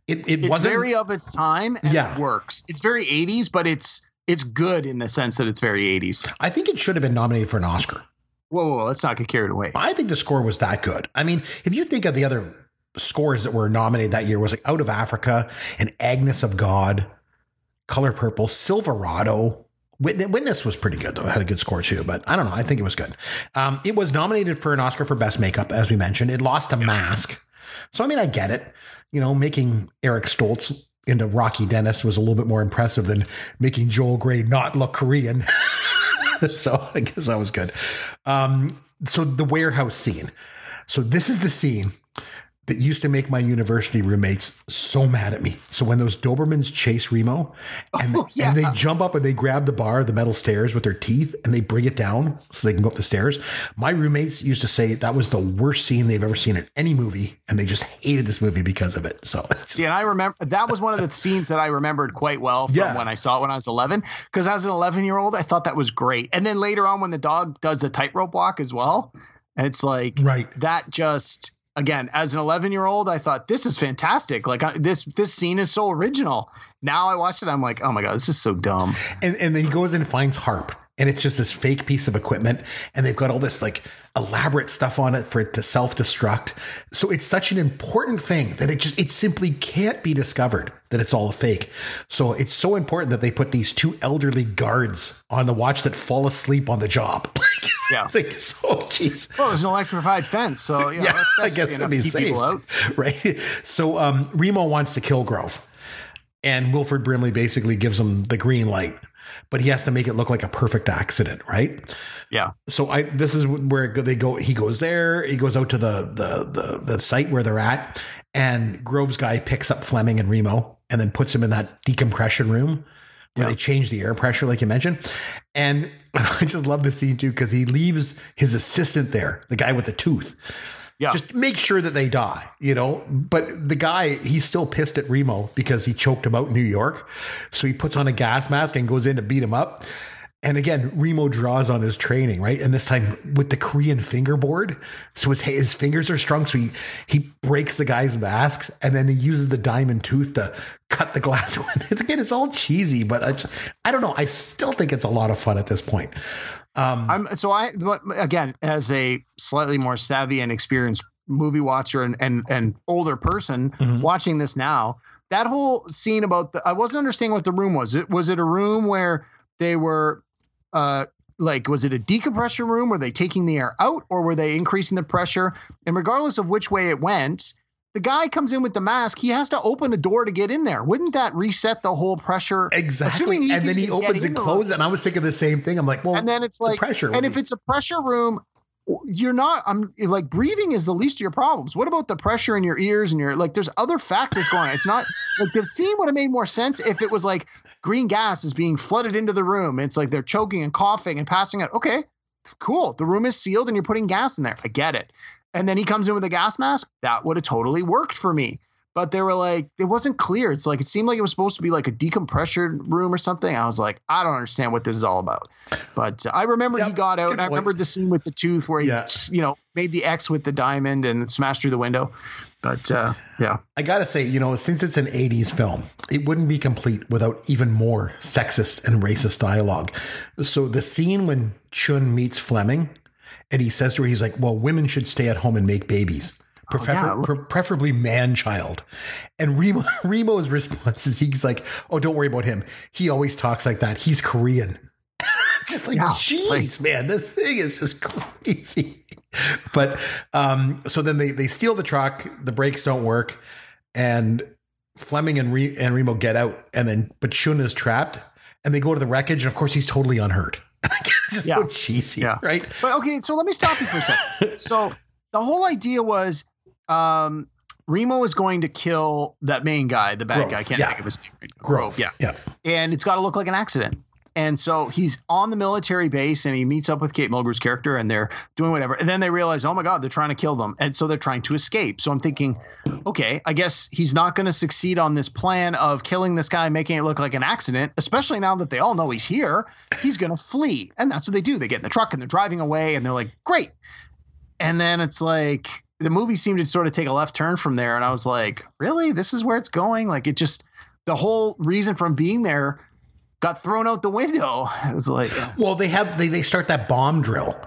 It, it it's wasn't very of its time and yeah. it works. It's very 80s, but it's, it's good in the sense that it's very 80s. I think it should have been nominated for an Oscar. Whoa, whoa, whoa, let's not get carried away. I think the score was that good. I mean, if you think of the other scores that were nominated that year was like Out of Africa and Agnes of God Color Purple, Silverado. Witness was pretty good though. It had a good score too, but I don't know. I think it was good. Um, it was nominated for an Oscar for Best Makeup, as we mentioned. It lost to Mask, so I mean, I get it. You know, making Eric Stoltz into Rocky Dennis was a little bit more impressive than making Joel Grey not look Korean. so I guess that was good. Um, so the warehouse scene. So this is the scene that used to make my university roommates so mad at me. So when those Dobermans chase Remo and, oh, yeah. and they jump up and they grab the bar, the metal stairs with their teeth and they bring it down so they can go up the stairs, my roommates used to say that was the worst scene they've ever seen in any movie. And they just hated this movie because of it. So, see, and I remember that was one of the scenes that I remembered quite well from yeah. when I saw it when I was 11. Because as an 11 year old, I thought that was great. And then later on, when the dog does the tightrope walk as well, and it's like, right, that just again as an 11 year old i thought this is fantastic. Like I, this this scene is so original. Now i watched it i'm like oh my god this is so dumb. And, and then he goes and finds harp and it's just this fake piece of equipment and they've got all this like elaborate stuff on it for it to self-destruct. So it's such an important thing that it just it simply can't be discovered that it's all a fake. So it's so important that they put these two elderly guards on the watch that fall asleep on the job. Yeah. like so jeez. Well there's an electrified fence so yeah, that's, that's i guess it'd be safe right? So um remo wants to kill grove and Wilford Brimley basically gives him the green light but he has to make it look like a perfect accident, right? Yeah. So I this is where they go. He goes there. He goes out to the the the, the site where they're at, and Grove's guy picks up Fleming and Remo and then puts him in that decompression room where yeah. they change the air pressure, like you mentioned. And I just love the scene too because he leaves his assistant there, the guy with the tooth. Yeah. Just make sure that they die, you know? But the guy, he's still pissed at Remo because he choked him out in New York. So he puts on a gas mask and goes in to beat him up. And again, Remo draws on his training, right? And this time with the Korean fingerboard. So his, his fingers are strong. So he, he breaks the guy's masks and then he uses the diamond tooth to cut the glass. it's, again, it's all cheesy, but I, just, I don't know. I still think it's a lot of fun at this point. Um, I'm so I again as a slightly more savvy and experienced movie watcher and and, and older person mm-hmm. watching this now. That whole scene about the I wasn't understanding what the room was. It was it a room where they were uh like was it a decompression room? Were they taking the air out or were they increasing the pressure? And regardless of which way it went, the guy comes in with the mask. He has to open a door to get in there. Wouldn't that reset the whole pressure? Exactly. And then he opens and closes, and I was thinking the same thing. I'm like, well, and then it's like pressure. And if it's a pressure room, you're not. I'm like breathing is the least of your problems. What about the pressure in your ears and your like? There's other factors going. on. It's not like the scene would have made more sense if it was like green gas is being flooded into the room. It's like they're choking and coughing and passing out. Okay, cool. The room is sealed and you're putting gas in there. I get it and then he comes in with a gas mask, that would have totally worked for me. But they were like, it wasn't clear. It's like it seemed like it was supposed to be like a decompression room or something. I was like, I don't understand what this is all about. But uh, I remember yep, he got out. And I remember the scene with the tooth where he, yeah. you know, made the X with the diamond and smashed through the window. But uh, yeah, I gotta say, you know, since it's an '80s film, it wouldn't be complete without even more sexist and racist dialogue. So the scene when Chiun meets Fleming and he says to her, he's like, well, women should stay at home and make babies. Prefer- oh, yeah. pre- preferably man child. And Remo, Remo's response is he's like, oh, don't worry about him. He always talks like that. He's Korean. just like, yeah, jeez, like, man, this thing is just crazy. but um, so then they, they steal the truck, the brakes don't work, and Fleming and, Re- and Remo get out, and then, but Chiun is trapped, and they go to the wreckage, and of course, he's totally unhurt. just yeah. so cheesy, yeah. right? But okay, so let me stop you for a second. so the whole idea was um, Remo is going to kill that main guy, the bad Grove. guy. I can't yeah. think of his name. Grove. Grove. Yeah. Yeah. And it's got to look like an accident. And so he's on the military base and he meets up with Kate Mulgrew's character and they're doing whatever. And then they realize, oh my God, they're trying to kill them. And so they're trying to escape. So I'm thinking, okay, I guess he's not going to succeed on this plan of killing this guy, making it look like an accident, especially now that they all know he's here. He's going to flee. And that's what they do. They get in the truck and they're driving away and they're like, great. And then it's like, the movie seemed to sort of take a left turn from there. And I was like, really? This is where it's going? Like, it just, the whole reason from being there got thrown out the window. It was like, well, they have they they start that bomb drill.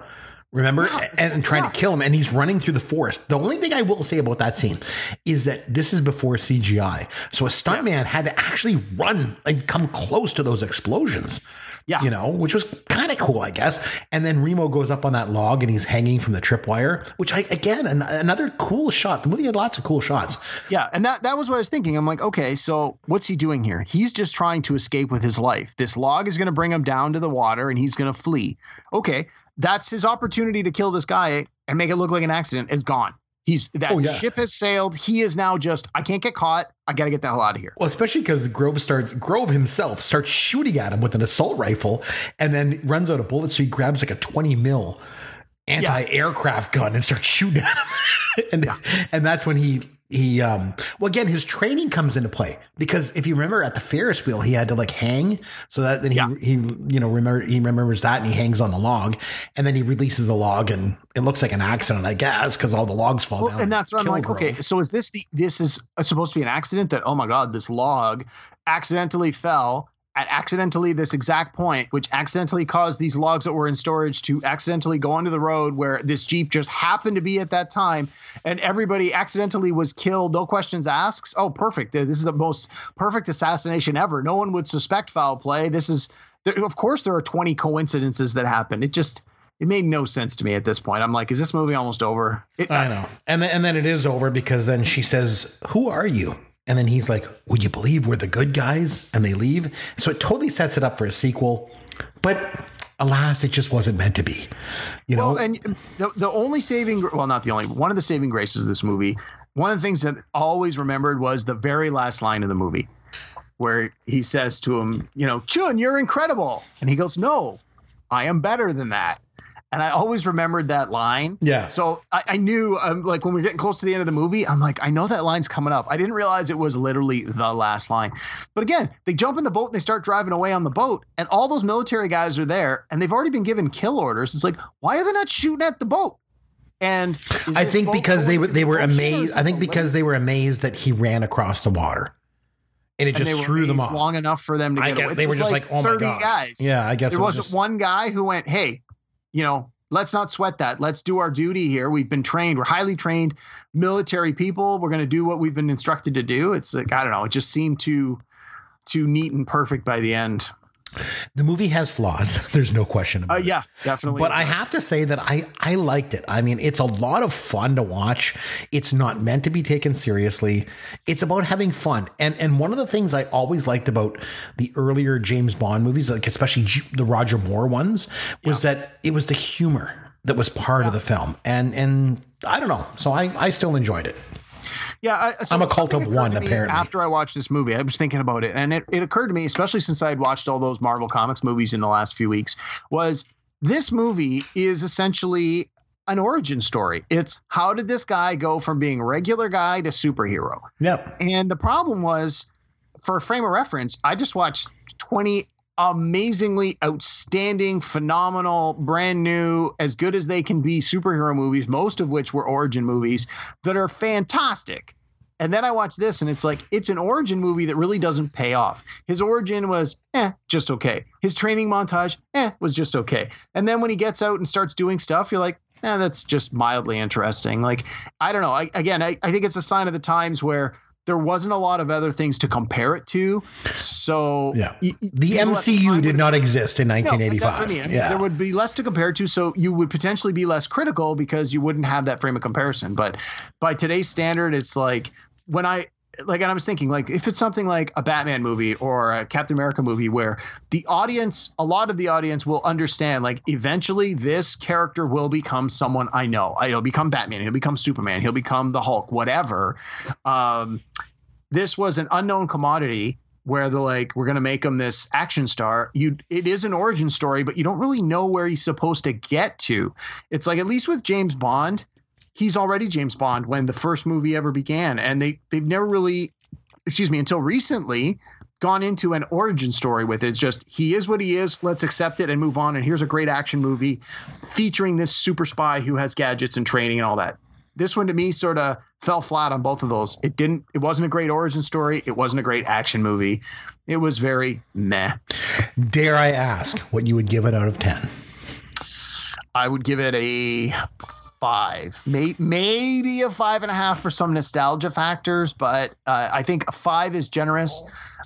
Remember, yeah, and, and trying yeah. to kill him, and he's running through the forest. The only thing I will say about that scene is that this is before CGI, so a stuntman yes. had to actually run and come close to those explosions. Yeah. You know, which was kind of cool, I guess. And then Remo goes up on that log and he's hanging from the tripwire, which I, again, an, another cool shot. The movie had lots of cool shots. Yeah. And that, that was what I was thinking. I'm like, okay, so what's he doing here? He's just trying to escape with his life. This log is going to bring him down to the water and he's going to flee. Okay. That's his opportunity to kill this guy and make it look like an accident is gone. He's that oh, yeah. ship has sailed. He is now just I can't get caught. I got to get the hell out of here. Well, especially because Grove starts Grove himself starts shooting at him with an assault rifle, and then runs out of bullets. So he grabs like a twenty mil anti-aircraft gun and starts shooting at him, and yeah. and that's when he he um well again his training comes into play because if you remember at the Ferris wheel he had to like hang so that then he yeah. he you know remember he remembers that and he hangs on the log and then he releases the log and it looks like an accident I guess because all the logs fall well, down and that's what I'm like Grove. okay so is this the this is supposed to be an accident that oh my god this log accidentally fell at accidentally this exact point, which accidentally caused these logs that were in storage to accidentally go onto the road where this Jeep just happened to be at that time, and everybody accidentally was killed, no questions asked. Oh, perfect. This is the most perfect assassination ever. No one would suspect foul play. This is, of course, there are 20 coincidences that happen. It just, it made no sense to me at this point. I'm like, is this movie almost over? It, I know. And then, and then it is over because then she says, Who are you? And then he's like, Would you believe we're the good guys? And they leave. So it totally sets it up for a sequel. But alas, it just wasn't meant to be. You know? Well, and the, the only saving, well, not the only, one of the saving graces of this movie, one of the things that I always remembered was the very last line of the movie where he says to him, You know, Chiun, you're incredible. And he goes, No, I am better than that and I always remembered that line. Yeah. So I, I knew, um, like, when we are getting close to the end of the movie, I'm like, I know that line's coming up. I didn't realize it was literally the last line. But again, they jump in the boat and they start driving away on the boat, and all those military guys are there, and they've already been given kill orders. It's like, why are they not shooting at the boat? And I think because they they were amazed. I think because they were amazed that he ran across the water and it and just threw them off long enough for them to get away. They were just like, like, "Oh my god!" Guys. Yeah, I guess there was not just... one guy who went, "Hey, you know, let's not sweat that. Let's do our duty here. We've been trained. We're highly trained military people. We're going to do what we've been instructed to do. It's like I don't know. It just seemed too too neat and perfect by the end. The movie has flaws. There's no question about Uh, it. yeah, definitely. But I have to say that I I liked it. I mean, it's a lot of fun to watch. It's not meant to be taken seriously. It's about having fun. And and one of the things I always liked about the earlier James Bond movies, like especially the Roger Moore ones, was that it was the humor that was part of the film. And and I don't know. So I I still enjoyed it. Yeah, I, so I'm a cult of one, apparently. After I watched this movie, I was thinking about it, and it, it occurred to me, especially since I had watched all those Marvel Comics movies in the last few weeks, was this movie is essentially an origin story. It's how did this guy go from being a regular guy to superhero? Yep. And the problem was, for a frame of reference, I just watched 20 amazingly outstanding, phenomenal, brand new, as good as they can be superhero movies, most of which were origin movies that are fantastic. And then I watch this and it's like, it's an origin movie that really doesn't pay off. His origin was, eh, just okay. His training montage, eh, was just okay. And then when he gets out and starts doing stuff, you're like, eh, that's just mildly interesting. Like, I don't know. I, again, I, I think it's a sign of the times where there wasn't a lot of other things to compare it to. So Yeah. y- The people at the MCU did not exist in no, 1985. that's what I mean. I mean, yeah. There would be less to compare to, so you would potentially be less critical because you wouldn't have that frame of comparison. But by today's standard, it's like when I like, and I was thinking, like, if it's something like a Batman movie or a Captain America movie where the audience, a lot of the audience will understand, like, eventually this character will become someone I know. He'll become Batman. He'll become Superman. He'll become the Hulk, whatever. Um, this was an unknown commodity where they're like, we're going to make him this action star. You, it is an origin story, but you don't really know where he's supposed to get to. It's like, at least with James Bond, he's already James Bond when the first movie ever began. And they, they've never really, excuse me, until recently gone into an origin story with it. It's just, he is what he is. Let's accept it and move on. And here's a great action movie featuring this super spy who has gadgets and training and all that. This one to me sort of fell flat on both of those. It didn't, it wasn't a great origin story. It wasn't a great action movie. It was very meh. Dare I ask what you would give it out of 10? I would give it a five, May, maybe a five and a half for some nostalgia factors, but uh, I think a five is generous.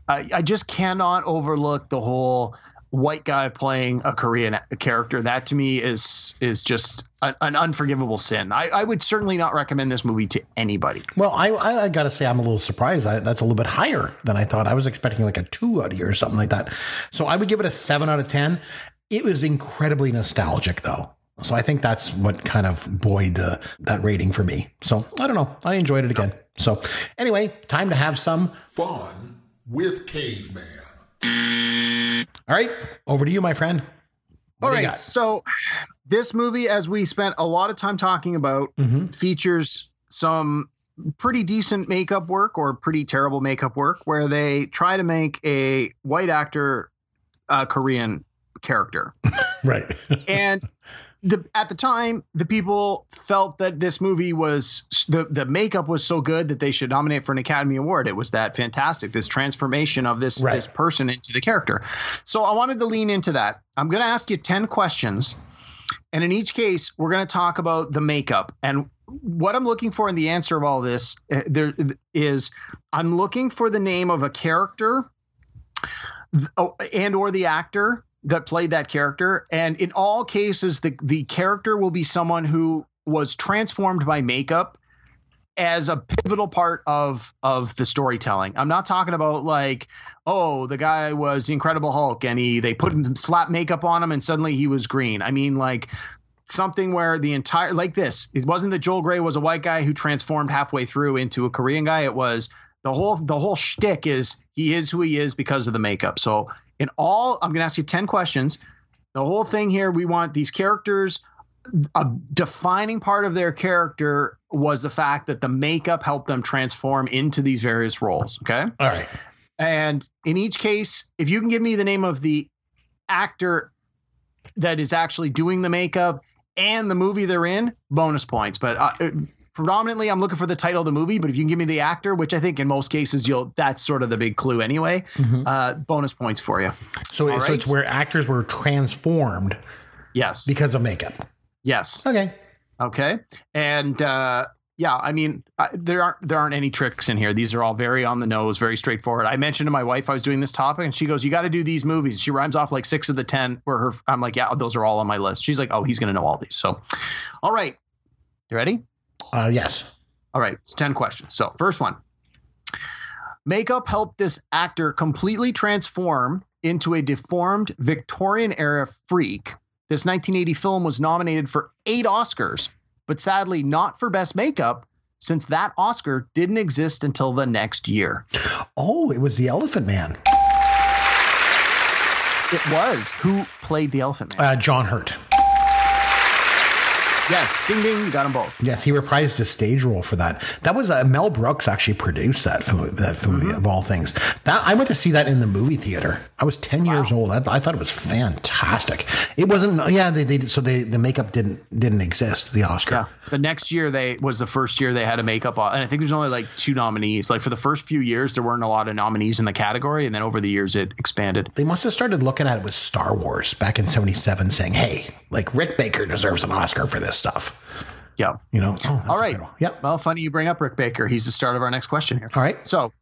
Uh, I just cannot overlook the whole white guy playing a Korean character. That to me is is just an, an unforgivable sin. I, I would certainly not recommend this movie to anybody. Well, I, I, I got to say, I'm a little surprised. I, that's a little bit higher than I thought. I was expecting like a two out of you or something like that. So I would give it a seven out of 10. It was incredibly nostalgic, though. So I think that's what kind of buoyed uh, that rating for me. So I don't know. I enjoyed it again. So anyway, time to have some. Fun with Caveman. All right, over to you, my friend. What All do you right. got? So this movie, as we spent a lot of time talking about, Mhm. features some pretty decent makeup work or pretty terrible makeup work where they try to make a white actor a Korean character. Right. and the at the time the people felt that this movie was the the makeup was so good that they should nominate for an academy award. It was that fantastic this transformation of this Right. this person into the character. So i wanted to lean into that. I'm going to ask you 10 questions and in each case we're going to talk about the makeup. And what i'm looking for in the answer of all this uh, there is i'm looking for the name of a character oh, and or the actor that played that character and in all cases the the character will be someone who was transformed by makeup as a pivotal part of of the storytelling. I'm not talking about like, oh, the guy was the Incredible Hulk and he they put flat makeup on him and suddenly he was green. I mean like something where the entire like this. It wasn't that Joel Grey was a white guy who transformed halfway through into a Korean guy. It was the whole the whole shtick is he is who he is because of the makeup. So in all, I'm gonna ask you 10 questions. The whole thing here, we want these characters. A defining part of their character was the fact that the makeup helped them transform into these various roles. Okay. All right. And in each case, if you can give me the name of the actor that is actually doing the makeup and the movie they're in, bonus points. But uh, predominantly, I'm looking for the title of the movie. But if you can give me the actor, which I think in most cases you'll, that's sort of the big clue anyway. Uh, bonus points for you. So, right. it's where actors were transformed Yes. because of makeup. yes. Okay. Okay. And uh, yeah, I mean, I, there aren't there aren't any tricks in here. These are all very on the nose, very straightforward. I mentioned to my wife I was doing this topic, and she goes, "You got to do these movies." She rhymes off like six of the ten. Where her, I'm like, "Yeah, those are all on my list." She's like, "Oh, he's gonna know all these." So, all right, you ready? Uh, yes. All right, it's ten questions. So, first one: Makeup helped this actor completely transform into a deformed Victorian era freak. This 1980 film was nominated for eight Oscars but sadly not for best makeup since that Oscar didn't exist until the next year. Oh, it was the Elephant Man. It was. Who played the Elephant Man? Uh, John Hurt. Yes, ding ding, you got them both. Yes, he reprised his stage role for that. That was uh, Mel Brooks actually produced that film, that movie mm-hmm. of all things. That I went to see that in the movie theater. I was ten wow. years old. I, I, thought it was fantastic. It wasn't. Yeah, they, they so they the makeup didn't didn't exist. The Oscar. Yeah. The next year they was the first year they had a makeup, and I think there's only like two nominees. Like for the first few years, there weren't a lot of nominees in the category, and then over the years it expanded. They must have started looking at it with Star Wars back in '77, saying, "Hey, like Rick Baker deserves an Oscar for this stuff." Yeah. You know, oh, all right. Yep. Well, funny you bring up Rick Baker. He's the start of our next question here. All right. So,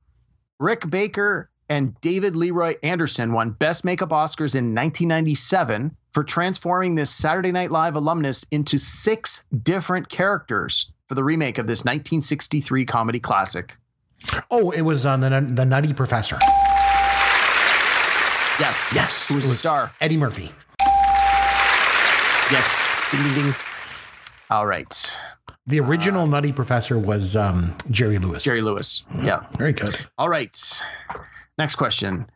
Rick Baker and David Leroy Anderson won Best Makeup Oscars in 1997 for transforming this Saturday Night Live alumnus into six different characters for the remake of this 1963 comedy classic. Oh, it was on uh, the the Nutty Professor. Yes. Yes. Who was the star? Eddie Murphy. Yes. Ding, ding, ding. All right. The original uh, Nutty Professor was um, Jerry Lewis. Jerry Lewis. Yeah. Very good. All right. Next question.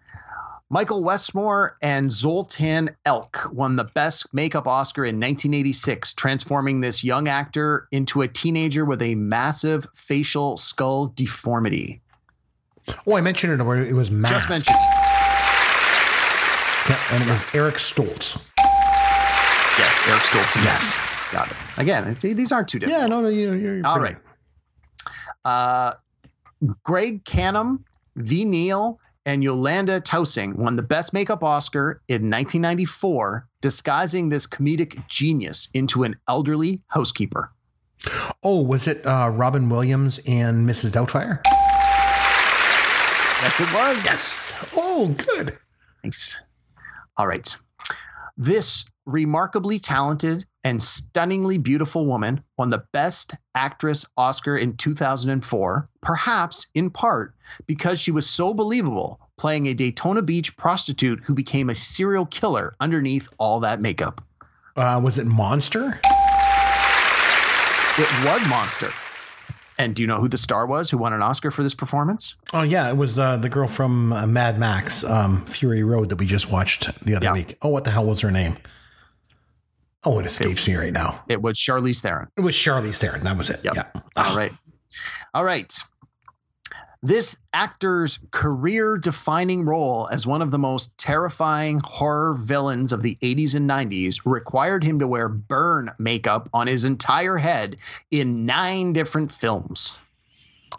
Michael Westmore and Zoltan Elek won the Best Makeup Oscar in 1986, transforming this young actor into a teenager with a massive facial skull deformity. Oh, I mentioned it where it was masked. Just mentioned. Yeah, and it was Eric Stoltz. Yes, Eric Stoltz. Yes. Got it. Again, see, these aren't too different. Yeah, no, no, you're, you're all right. Uh, Greg Cannom, Ve Neill, and Yolanda Taussig won the Best Makeup Oscar in 1994, disguising this comedic genius into an elderly housekeeper. Oh, was it uh, Robin Williams and Mrs. Doubtfire? Yes, it was. Yes. Oh, good. Thanks. All right. This remarkably talented and stunningly beautiful woman won the Best Actress Oscar in 2004, perhaps in part because she was so believable playing a Daytona Beach prostitute who became a serial killer underneath all that makeup. Uh, was it Monster? It was Monster. And do you know who the star was who won an Oscar for this performance? Oh yeah, it was uh, the girl from uh, Mad Max, um, Fury Road that we just watched the other yeah. week. Oh, what the hell was her name? Oh, it escapes it, me right now. It was Charlize Theron. It was Charlize Theron. That was it. Yep. Yeah. All right. All right. This actor's career defining role as one of the most terrifying horror villains of the 80s and 90s required him to wear burn makeup on his entire head in nine different films.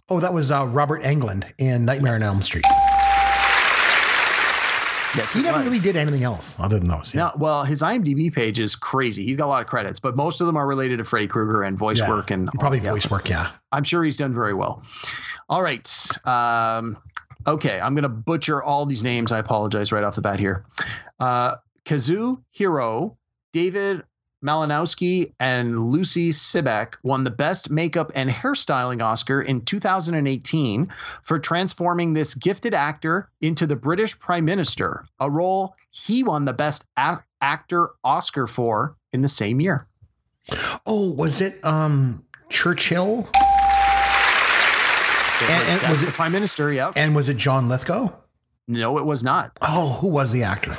Oh, that was uh, Robert Englund in Nightmare yes. on Elm Street. Yes, he never was. really did anything else other than those. Yeah. well, his IMDb page is crazy. He's got a lot of credits, but most of them are related to Freddy Krueger and voice yeah, work and probably voice yeah. work. Yeah, I'm sure he's done very well. All right. Um, okay, I'm gonna butcher all these names. I apologize right off the bat here. Uh, Kazuhiro, David Malinowski and Lucy Sibbick won the Best Makeup and Hairstyling Oscar in 2018 for transforming this gifted actor into the British Prime Minister, a role he won the Best a- Actor Oscar for in the same year. Oh, was it um, Churchill? It and, and was it the Prime Minister? Yeah. And was it John Lithgow? No, it was not. Oh, who was the actor?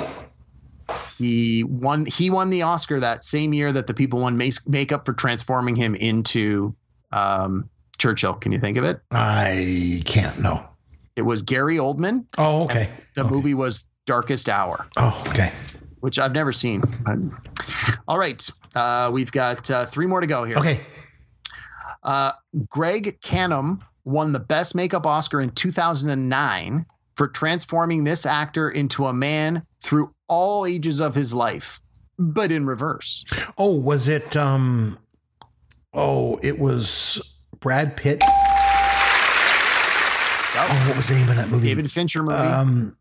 He won. He won the Oscar that same year that the people won make, makeup for transforming him into um, Churchill. Can you think of it? I can't. No. It was Gary Oldman. Oh, okay. The okay. movie was Darkest Hour. Oh, okay. Which I've never seen. All right, uh, we've got uh, three more to go here. Okay. Uh, Greg Cannom won the Best Makeup Oscar in 2009 for transforming this actor into a man through all ages of his life, but in reverse. Oh, was it? Um, oh, it was Brad Pitt. Oh, what was the name of that movie? David Fincher movie. Um,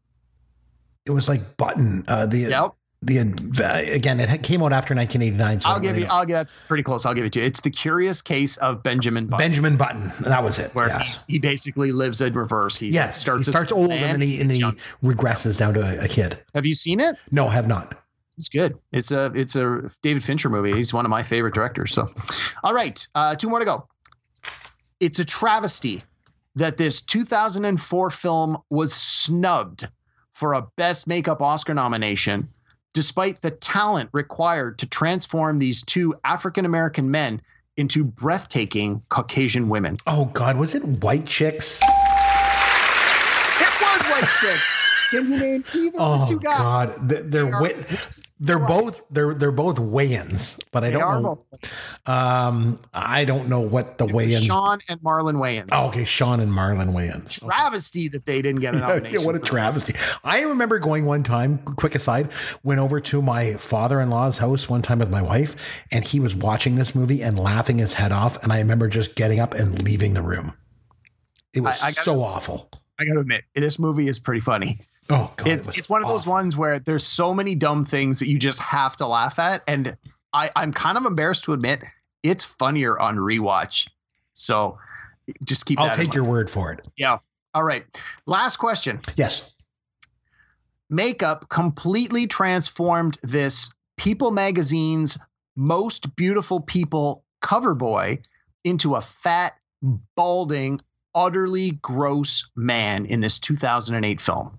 it was like Button. Uh, the yep. The uh, again, it came out after 1989. So I'll give you. I'll give that's pretty close. I'll give it to you. It's the Curious Case of Benjamin Button. Benjamin Button. That was it. Where yes. he, he, basically lives in reverse. He yes, starts, he starts old and then he, and he regresses down to a, a kid. Have you seen it? No, I have not. It's good. It's a it's a David Fincher movie. He's one of my favorite directors. So, all right, uh, two more to go. It's a travesty that this 2004 film was snubbed for a Best Makeup Oscar nomination, despite the talent required to transform these two African American men into breathtaking Caucasian women. Oh God, was it White Chicks? It was White Chicks. Can you name either oh, of the two guys? God, they're they're, they are, they're both they're they're both Wayans, but I don't know. Um, I don't know what the Wayans. Shawn and Marlon Wayans. Oh, okay, Shawn and Marlon Wayans. Travesty okay. that they didn't get a nomination. yeah, what a travesty! I remember going one time. Quick aside, went over to my father-in-law's house one time with my wife, and he was watching this movie and laughing his head off. And I remember just getting up and leaving the room. It was I, I gotta, so awful. I got to admit, this movie is pretty funny. Oh, God, it's it it's one of those ones where there's so many dumb things that you just have to laugh at, and I I'm kind of embarrassed to admit it's funnier on rewatch. So just keep. I'll take your word for it. Yeah. All right. Last question. Yes. Makeup completely transformed this People magazine's most beautiful people cover boy into a fat, balding, utterly gross man in this 2008 film.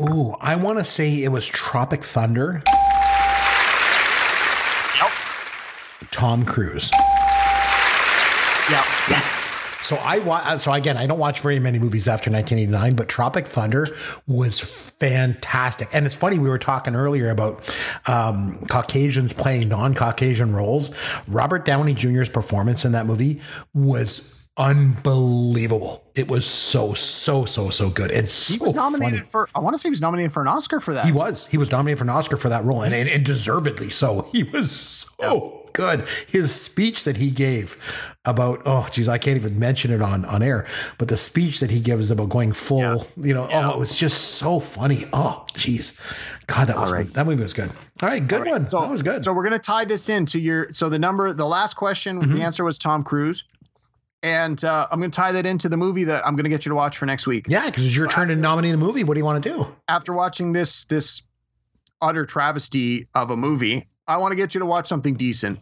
Ooh, I want to say it was Tropic Thunder. Yep. Tom Cruise. Yep. Yes. So I wa- so again, I don't watch very many movies after 1989, but Tropic Thunder was fantastic. And it's funny we were talking earlier about um, Caucasians playing non-Caucasian roles. Robert Downey Jr.'s performance in that movie was unbelievable. It was so so so so good. And so he was nominated funny. for. I want to say he was nominated for an Oscar for that. He was. He was nominated for an Oscar for that role, and and, and deservedly so. He was so. Yeah. Good. His speech that he gave about oh geez, I can't even mention it on on air, but the speech that he gives about going full, yeah. you know, yeah. oh, it was just so funny. Oh geez, God, that was right. that movie was good. All right, good All right. one. So, that was good. So we're gonna tie this into your. So the number, the last question, mm-hmm. the answer was Tom Cruise and uh, I'm going to tie that into the movie that I'm going to get you to watch for next week. Yeah, because it's your turn to nominate a movie. What do you want to do? After watching this this utter travesty of a movie, I want to get you to watch something decent.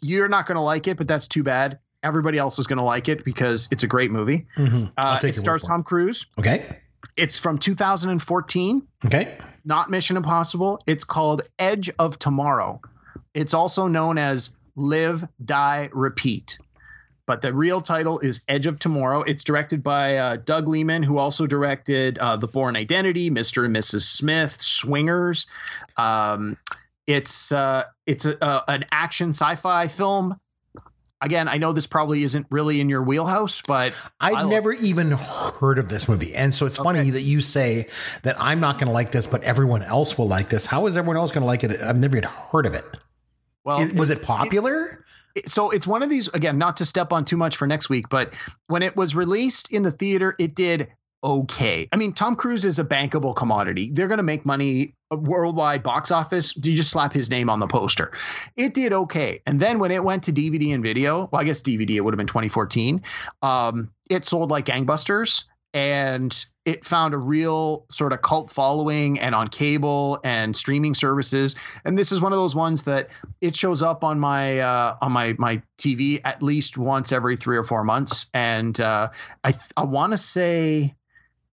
You're not going to like it, but that's too bad. Everybody else is going to like it because it's a great movie. Mm-hmm. Uh, it stars Tom Cruise. Okay. It's from 2014. Okay. It's not Mission Impossible. It's called Edge of Tomorrow. It's also known as Live, Die, Repeat but the real title is Edge of Tomorrow. It's directed by uh, Doug Liman, who also directed uh, The Bourne Identity, Mr. and Mrs. Smith, Swingers. Um, it's uh, it's a, a, an action sci-fi film. Again, I know this probably isn't really in your wheelhouse, but I've never even heard of this movie, and so it's okay. funny that you say that I'm not going to like this, but everyone else will like this. How is everyone else going to like it? I've never even heard of it. Well, was it popular? It, so it's one of these again not to step on too much for next week but when it was released in the theater it did okay. I mean tom cruise is a bankable commodity. They're going to make money worldwide box office. You just slap his name on the poster. It did okay. And then when it went to dvd and video well i guess dvd it would have been 2014 um, it sold like gangbusters. And it found a real sort of cult following and on cable and streaming services. And this is one of those ones that it shows up on my uh, on my my TV at least once every 3 or 4 months. And uh, I I want to say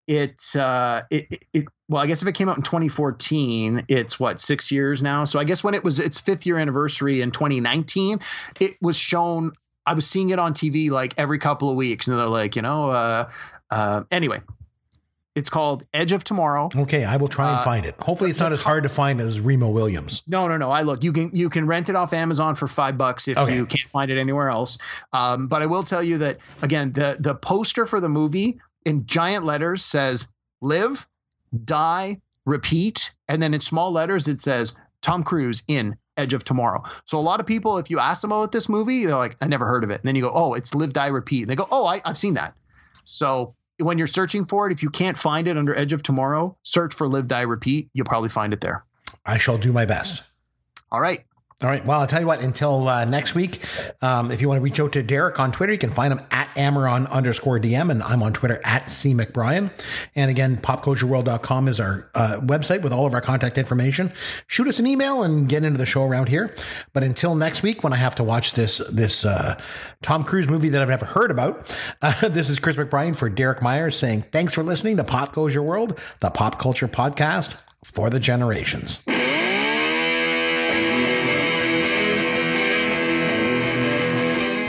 it, uh, it it well I guess if it came out in 2014 it's what 6 years now? So I guess when it was its 5th year anniversary in 2019 it was shown I was seeing it on TV like every couple of weeks, and they're like, you know, uh, uh, anyway, it's called Edge of Tomorrow. Okay, I will try and uh, find it. Hopefully, it's not as hard to find as Remo Williams. No, no, no. I look. You can you can rent it off Amazon for five bucks if okay. you can't find it anywhere else. Um, but I will tell you that again, the the poster for the movie in giant letters says "Live, Die, Repeat," and then in small letters it says Tom Cruise in Edge of Tomorrow. So a lot of people, if you ask them about this movie, they're like, I never heard of it. And then you go, oh, it's Live, Die, Repeat. And they go, oh, I, I've seen that. So when you're searching for it, if you can't find it under Edge of Tomorrow, search for Live, Die, Repeat. You'll probably find it there. I shall do my best. All right. All right. Well, I'll tell you what, until uh, next week, um, if you want to reach out to Derek on Twitter, you can find him at Amaron underscore DM, and I'm on Twitter at C McBrien. And again, popcultureworld.com is our uh, website with all of our contact information. Shoot us an email and get into the show around here. But until next week, when I have to watch this, this uh, Tom Cruise movie that I've never heard about, this is Chris McBrien for Derek Myers saying thanks for listening to Pop Goes Your World, the pop culture podcast for the generations.